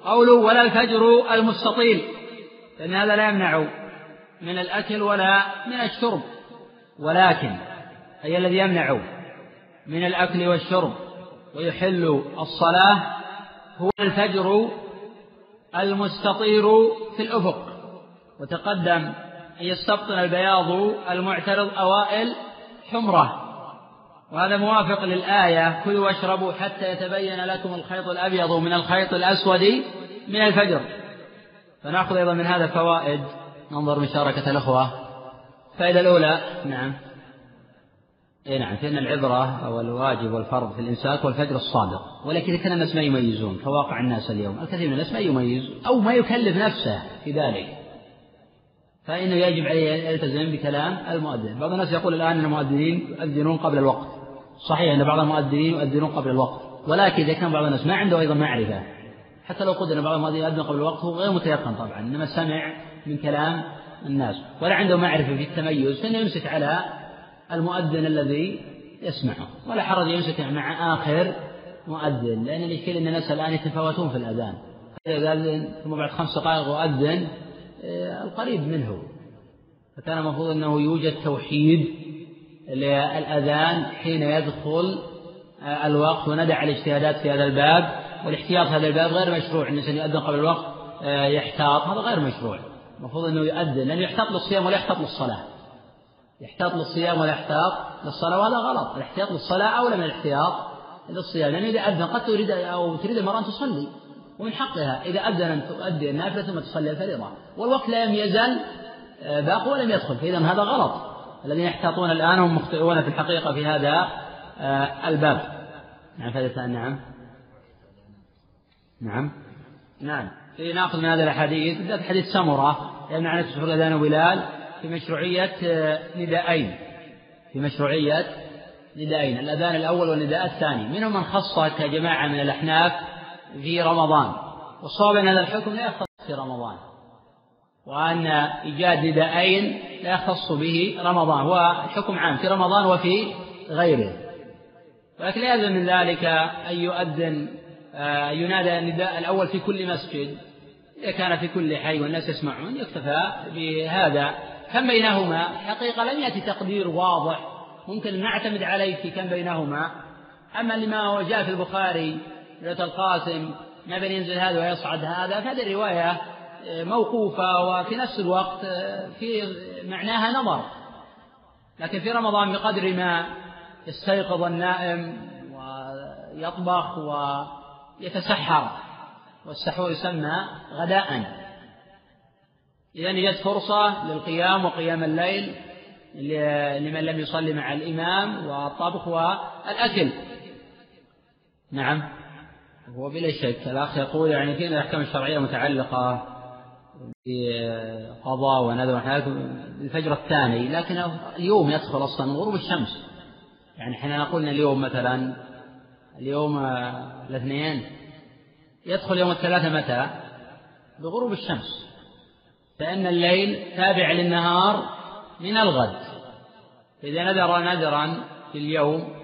قولوا ولا الفجر المستطيل. فإن هذا لا يمنع من الأكل ولا من الشرب. ولكن أي الذي يمنع من الأكل والشرب ويحل الصلاة هو الفجر المستطير في الأفق. وتقدم أن يستبطن البياض المعترض أوائل حمرة. وهذا موافق للآية. كلوا واشربوا حتى يتبين لكم الخيط الأبيض من الخيط الأسود من الفجر. فنأخذ أيضا من هذا فوائد. ننظر مشاركة الأخوة. الفائدة الأولى نعم. اي نعم فإن العبرة أو الواجب والفرض في الإمساك والفجر الصادق. ولكن كان الناس ما يميزون كواقع الناس اليوم. الكثير من الناس ما يميز أو ما يكلف نفسه في ذلك. فإنه يجب عليه أن يلتزم بكلام المؤذن. بعض الناس يقول الآن المؤذنين يؤذنون قبل الوقت. صحيح أن بعض المؤذنين يؤذنون قبل الوقت ولكن إذا كان بعض الناس ما عنده أيضا معرفة حتى لو قدر أن بعض المؤذنين يؤذن قبل الوقت هو غير متيقن طبعا إنما سمع من كلام الناس ولا عنده معرفة في التميز فإنه يمسك على المؤذن الذي يسمعه ولا حرج يمسك مع آخر مؤذن لأن الإشكال أن الناس الآن يتفاوتون في الأذان. إذا أذن ثم بعد خمس دقائق أؤذن آه، القريب منه. فكان المفروض أنه يوجد توحيد للأذان حين يدخل آه، الوقت وندع الاجتهادات في هذا الباب والاحتياط في هذا الباب غير مشروع. الإنسان يؤذن قبل الوقت آه، يحتاط هذا غير مشروع. المفروض أنه يؤذن لأنه يحتاط للصيام ولا يحتاط للصلاة. يحتاط للصيام ولا يحتاط للصلاة وهذا غلط. الاحتياط للصلاة أولى من الاحتياط للصيام لأنه إذا أذن قد تريد أو تريد المرأة أن تصلي ومن حقها إذا أذن أن تؤدي النافلة ثم تصلي الفريضة والوقت لم يزل آه، باق ولم يدخل. فإذا هذا غلط. الذين يحتاطون الآن هم مخطئون في الحقيقة في هذا آه، الباب. نعم نعم. نعم. نعم. في ناخذ من هذه الأحاديث بالذات حديث سمرة يمنع عن تسحر الأذان وبلال في مشروعية آه، نداءين. في مشروعية نداءين الأذان الأول والنداء الثاني. منهم من خص كجماعة من الأحناف في رمضان. والصواب أن هذا الحكم لا يختص في رمضان. وأن إيجاد نداءين لا يختص به رمضان هو الحكم عام في رمضان وفي غيره. ولكن لا يلزم من ذلك أن يؤذن آه، ينادى النداء الأول في كل مسجد. إذا كان في كل حي والناس يسمعون يكتفى بهذا. كم بينهما؟ حقيقة لم يأتي تقدير واضح. ممكن نعتمد عليه في كم بينهما. أما لما جاء في البخاري رواية القاسم ما بين ينزل هذا ويصعد هذا فهذه الرواية موقوفة وفي نفس الوقت آه، في معناها نظر. لكن في رمضان بقدر ما يستيقظ النائم ويطبخ ويتسحر والسحور يسمى غداء. إذا جت فرصة للقيام وقيام الليل لمن لم يصلي مع الإمام والطبخ والأكل. نعم. هو بلا شك. الأخ يقول يعني في الأحكام الشرعية متعلقة بقضاء ونذر الفجر الثاني لكن اليوم يدخل أصلا غروب الشمس يعني حين إن اليوم مثلا اليوم الاثنين يدخل يوم الثلاثاء متى؟ بغروب الشمس. فإن الليل تابع للنهار من الغد. فإذا نذر نذرا في اليوم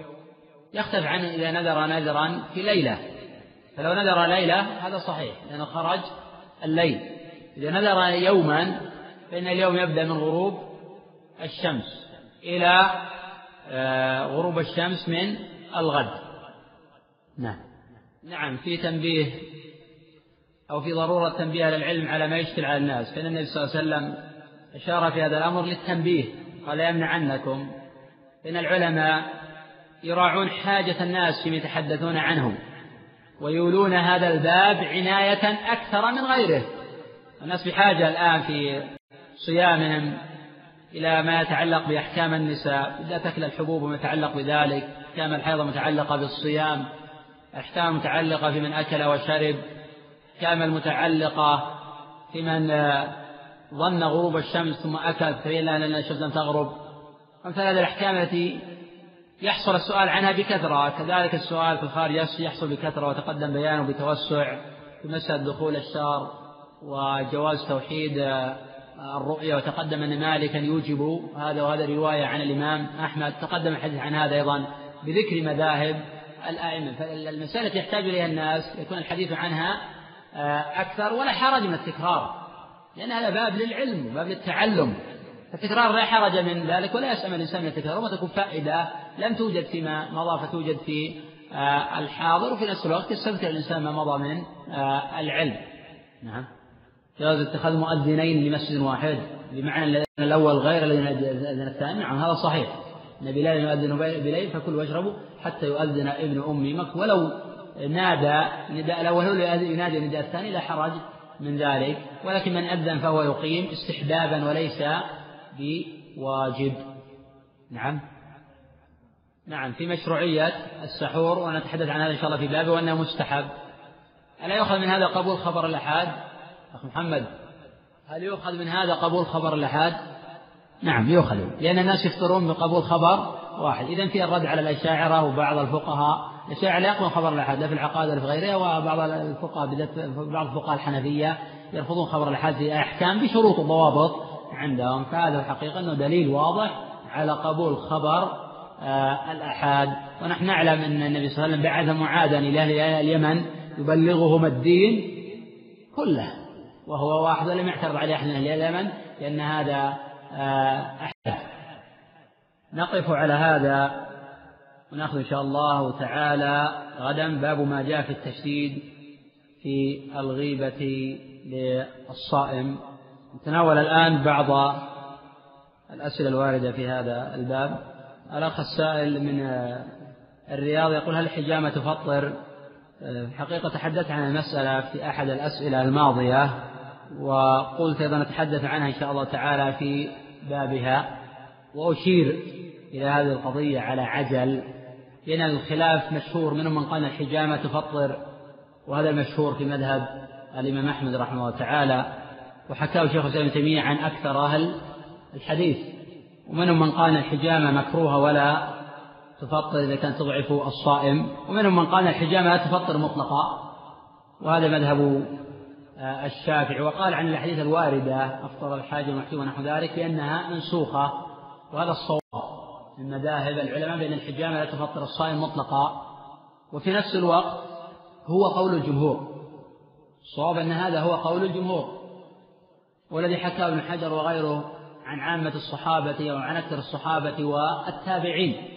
يختلف عنه إذا نذر نذرا في ليلة. فلو نذر ليلة هذا صحيح لأنه خرج الليل. إذا نذر يوما فإن اليوم يبدأ من غروب الشمس إلى آه، غروب الشمس من الغد. نعم. نعم في تنبيه أو في ضرورة تنبيه للعلم على ما يشكل على الناس. فإن النبي صلى الله عليه وسلم أشار في هذا الأمر للتنبيه قال يمنعنكم. إن العلماء يراعون حاجة الناس فيما يتحدثون عنه ويولون هذا الباب عناية أكثر من غيره. الناس بحاجة الآن في صيامهم إلى ما يتعلق بأحكام النساء إذا تكل الحبوب وما يتعلق بذلك أحكام الحيض متعلقة بالصيام أحكام متعلقة في من أكل وشرب أحكام المتعلقة في من ظن غروب الشمس ثم أكل فبين أن الشمس لم تغرب. أمثال هذه الأحكام التي يحصل السؤال عنها بكثرة كذلك السؤال في الخارج يحصل بكثرة وتقدم بيانه بتوسع في مسألة دخول الشهر. وجواز توحيد الرؤيا وتقدم أن مالكا يوجب هذا وهذا رواية عن الإمام أحمد تقدم الحديث عن هذا أيضا بذكر مذاهب الأئمة. فالمسألة يحتاج إليها الناس يكون الحديث عنها آه، أكثر ولا حرج من التكرار لأن هذا باب للعلم وباب للتعلم. التكرار لا حرج من ذلك ولا يسأم الإنسان من التكرار وما تكون فائدة لم توجد فيما مضى فتوجد في آه، الحاضر وفي نفس الوقت يستذكر الإنسان ما مضى من آه، العلم. نعم. جواز اتخاذ مؤذنين لمسجد واحد بمعنى الذين الأول غير أذن الثاني. نعم هذا صحيح. أن بلال يؤذن بليل فكلوا واشربوا حتى يؤذن ابن أم مك ولو نادى نداء الأول هو ينادي النداء الثاني لا حرج من ذلك. ولكن من أذن فهو يقيم استحبابا وليس بواجب. نعم. نعم في مشروعية السحور ونتحدث عن هذا إن شاء الله في بابه وأنه مستحب. ألا يؤخذ من هذا قبول خبر الأحاد؟ أخ محمد هل يؤخذ من هذا قبول خبر الأحاد؟ نعم يؤخذ لأن الناس يفطرون بقبول خبر واحد. إذا في الرد على الأشاعرة وبعض الفقهاء الأشاعرة لا يقبلون خبر الأحاد لا في العقائد ولا في غيرها وبعض الفقهاء بعض الفقهاء الحنفية يرفضون خبر الأحاد في أحكام بشروط وضوابط عندهم. فهذا الحقيقة أنه دليل واضح على قبول خبر آه، الأحاد. ونحن نعلم أن النبي صلى الله عليه وسلم بعث معادا إلى أهل اليمن يبلغهم الدين كله. وهو واحد ولم يعترض عليه أحد من أهل اليمن لأن هذا آه، أحد. نقف على هذا ونأخذ إن شاء الله تعالى غدا. باب ما جاء في التشديد في الغيبة للصائم. نتناول الآن بعض الأسئلة الواردة في هذا الباب. الأخ السائل من الرياض يقول هل الحجامة تفطر؟ في حقيقة تحدثت عن المسألة في أحد الأسئلة الماضية. وقلت أيضا نتحدث عنها إن شاء الله تعالى في بابها وأشير إلى هذه القضية على عجل لأن الخلاف مشهور منهم من قال الحجامة تفطر وهذا المشهور في مذهب الإمام أحمد رحمه الله تعالى وحكاه شيخ الإسلام تيمية عن أكثر أهل الحديث. ومنهم من قال الحجامة مكروهة ولا تفطر إذا كانت تضعف الصائم ومنهم من قال الحجامة لا تفطر مطلقا وهذا مذهب الشافعي وقال عن الأحاديث الواردة أفطر الحاجة المحتوى ونحو ذلك بأنها منسوخة وهذا الصواب من مذاهب العلماء بأن الحجامة لا تفطر الصائم مطلقا. وفي نفس الوقت هو قول الجمهور الصواب أن هذا هو قول الجمهور. والذي حكاه ابن حجر وغيره عن عامة الصحابة أو عن أكثر الصحابة والتابعين.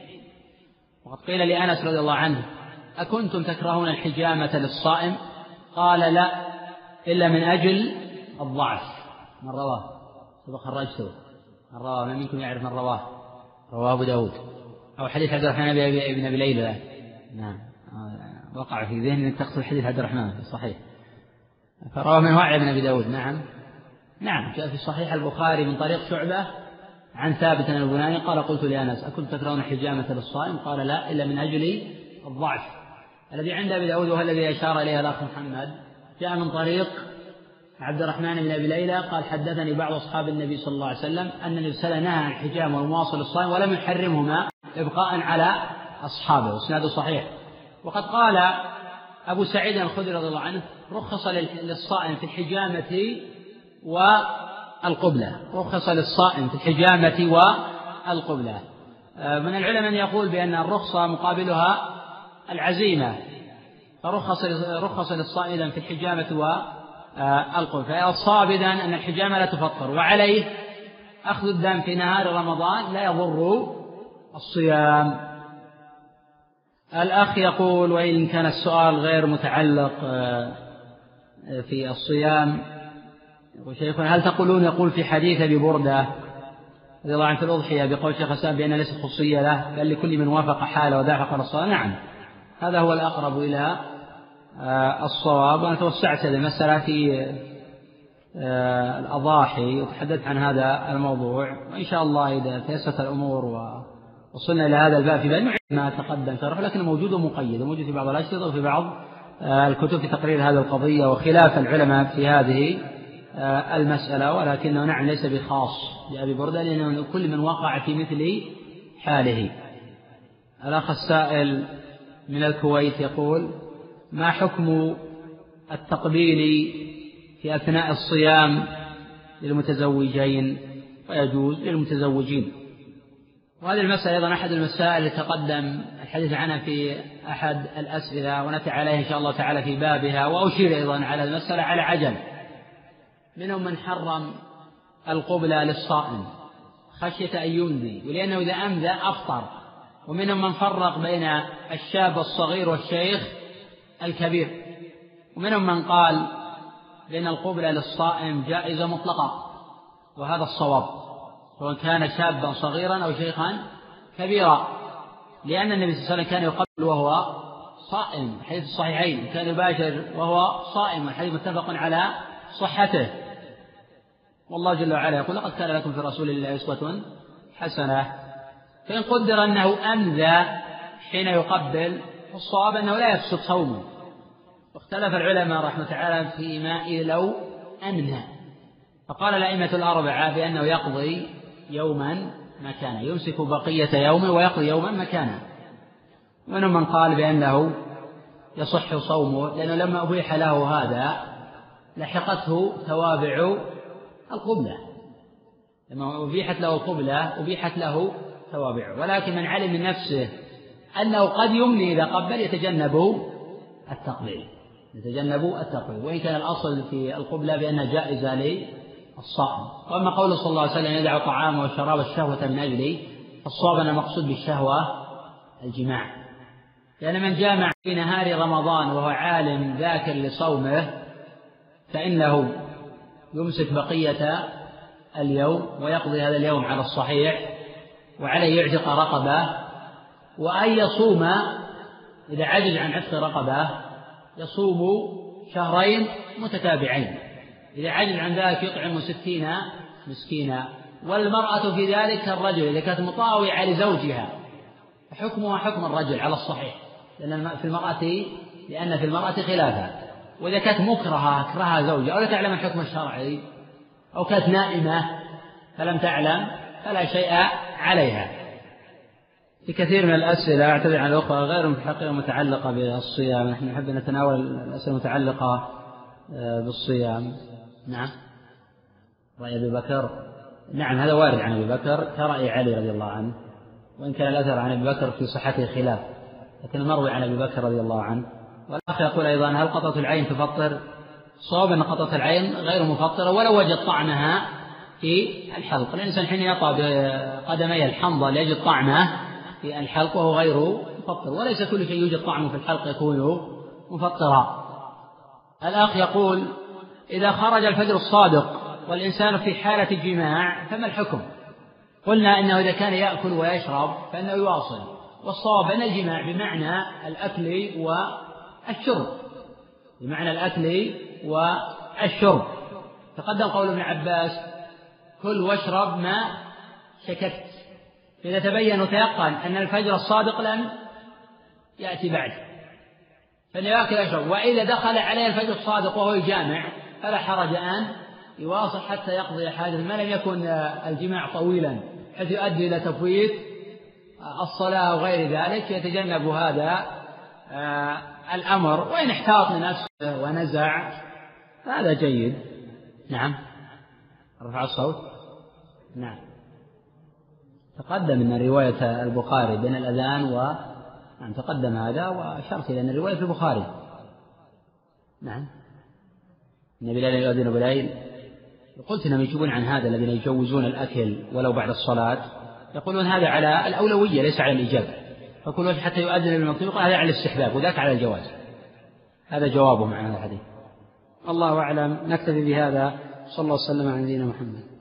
وقد قيل لأنس رضي الله عنه أكنتم تكرهون الحجامة للصائم؟ قال لا. إلا من أجل الضعف من رواه. سبق خرجته من رواه من منكم يعرف من رواه؟ رواه أبو داود. أو حديث عبد الرحمن بن أبي ليلى. نعم. وقع في ذهني أنك تقصد حديث عبد الرحمن صحيح فرواه من وعي بن أبي داود. نعم. نعم. جاء في صحيح البخاري من طريق شعبة عن ثابت البناني قال قلت لأنس أكنت تكرهون حجامة للصائم؟ قال لا إلا من أجل الضعف. الذي عند أبي داود وهو الذي أشار إليه الأخ محمد جاء من طريق عبد الرحمن بن أبي ليلى قال حدثني بعض أصحاب النبي صلى الله عليه وسلم أن النبي صلى الله عليه وسلم نهى عن الحجام والمواصل الصائم ولم يحرمهما إبقاء على أصحابه. وإسناده صحيح. وقد قال أبو سعيد الخدري رضي الله عنه رخص للصائم في الحجامة والقبلة. رخص للصائم في الحجامة والقبلة. آه، من العلم من يقول بأن الرخصة مقابلها العزيمة. فرخص رخص للصائم في الحجامة آه، القول. فالصواب إذن أن الحجامة لا تفطر. وعليه أخذ الدم في نهار رمضان لا يضر الصيام. الأخ يقول وإن كان السؤال غير متعلق آه، في الصيام يقول شيخنا هل تقولون يقول في حديث أبي بردة رضي الله عنه في الأضحية بقول شيخ الإسلام بأن ليست خصوصية له بل لكل من وافق حاله قال الصلاة. نعم هذا هو الأقرب إلى آه، الصواب وأنا توسعت المسألة في آه، الأضاحي وتحدثت عن هذا الموضوع. وإن شاء الله إذا تيسرت الأمور وصلنا إلى هذا الباب في باب ما تقدم شرح لكن موجود ومقيد وموجود في بعض الأشرطة وفي بعض آه، الكتب في تقرير هذه القضية وخلاف العلماء في هذه آه، المسألة. ولكنه نعم ليس بخاص لأبي بردة لأنه كل من وقع في مثل حاله. الأخ السائل من الكويت يقول ما حكم التقبيل في أثناء الصيام للمتزوجين ويجوز للمتزوجين؟ وهذه المسألة أيضا أحد المسائل اللي تقدم الحديث عنها في أحد الأسئلة ونأتي عليها إن شاء الله تعالى في بابها وأشير أيضا على المسألة على عجل. منهم من حرم القبلة للصائم خشية أن يمضي ولأنه إذا أمذى أفطر. ومنهم من فرق بين الشاب الصغير والشيخ الكبير. ومنهم من قال بأن القبلة للصائم جائزة مطلقة وهذا الصواب سواء كان شابا صغيرا أو شيخا كبيرا لأن النبي صلى الله عليه وسلم كان يقبل وهو صائم حديث الصحيحين كان يباشر وهو صائم الحديث متفق على صحته. والله جل وعلا يقول لقد كان لكم في رسول الله أسوة حسنة فإن قدر أنه أمذى حين يقبل فالصواب أنه لا يفسد صومه. واختلف العلماء رحمة تعالى فيما لو أمنى فقال الأئمة الأربعة بأنه يقضي يوما مكانه يمسك بقية يومه ويقضي يوما مكانه. ومنهم من قال بأنه يصح صومه لأنه لما أبيح له هذا لحقته توابع القبلة. لما أبيحت له القبلة أبيحت له توابع ولكن من علم نفسه أنه قد يمني إذا قبل يتجنب التقبيل. يتجنب التقبيل. وإن كان الأصل في القبلة بأنها جائزة للصائم. وأما قوله صلى الله عليه وسلم يدع طعامه وشراب الشهوة من أجلي فالصواب أن المقصود بالشهوة الجماع. لأن من جامع في نهار رمضان وهو عالم ذاكر لصومه فإنه يمسك بقية اليوم ويقضي هذا اليوم على الصحيح وعليه يعتق رقبة وأن يصوم إذا عجز عن عتق رقبة يصوم شهرين متتابعين. إذا عجز عن ذلك يطعم ستين مسكينا. والمرأة في ذلك كالرجل إذا كانت مطاوعة لزوجها. فحكمها حكم الرجل على الصحيح لأن في المرأة لأن في المرأة خلافا. وإذا كانت مكرهة أكرهها زوجها أو لا تعلم الحكم الشرعي أو كانت نائمة فلم تعلم فلا شيء عليها. في كثير من الأسئلة أعتذر عن الأخرى غير الحقيقة متعلقة بالصيام. نحن نحب نتناول الأسئلة المتعلقة آه، بالصيام. نعم. رأي أبي بكر؟ نعم هذا وارد عن أبي بكر. كرأي علي رضي الله عنه. وإن كان الأثر عن أبي بكر في صحته خلاف لكن المروي عن أبي بكر رضي الله عنه. والأخ يقول أيضا هل قطرة العين تفطر؟ صواب أن قطرة العين غير مفطرة ولو وجد طعمها في الحلق. الإنسان حين يطأ بقدمي الحنظل يجد طعمه في الحلق وهو غير مفطر وليس كل شيء يوجد طعمه في الحلق يكون مفطرا. الأخ يقول إذا خرج الفجر الصادق والإنسان في حالة الجماع فما الحكم؟ قلنا إنه إذا كان يأكل ويشرب فإنه يواصل. والصواب أن الجماع بمعنى الأكل والشرب. بمعنى الأكل والشرب. تقدم قول ابن عباس كل واشرب ما شككت. إذا تبين وتيقن أن الفجر الصادق لم يأتي بعد. فليأكل يشرب وإذا دخل عليه الفجر الصادق وهو يجامع فلا حرج أن يواصل حتى يقضي حاجة ما لم يكن الجماع طويلا حيث يؤدي إلى تفويت الصلاة وغير ذلك يتجنب هذا آه، الأمر. وإن احتاط لنفسه ونزع هذا جيد. نعم. رفع الصوت. نعم. تقدم أن رواية البخاري بين الأذان و نعم تقدم هذا وأشرت إلى أن الرواية في البخاري. نعم. إن بلال يؤذن بليل قلت إنهم يجيبون عن هذا الذين يجوزون الأكل ولو بعد الصلاة. يقولون هذا على الأولوية ليس على الاجابه فكل وجه حتى يؤذن المكتوب هذا على الاستحباب وذاك على الجواز. هذا جوابه مع هذا الحديث. الله أعلم. نكتفي بهذا. صلى الله وسلم على نبينا محمد.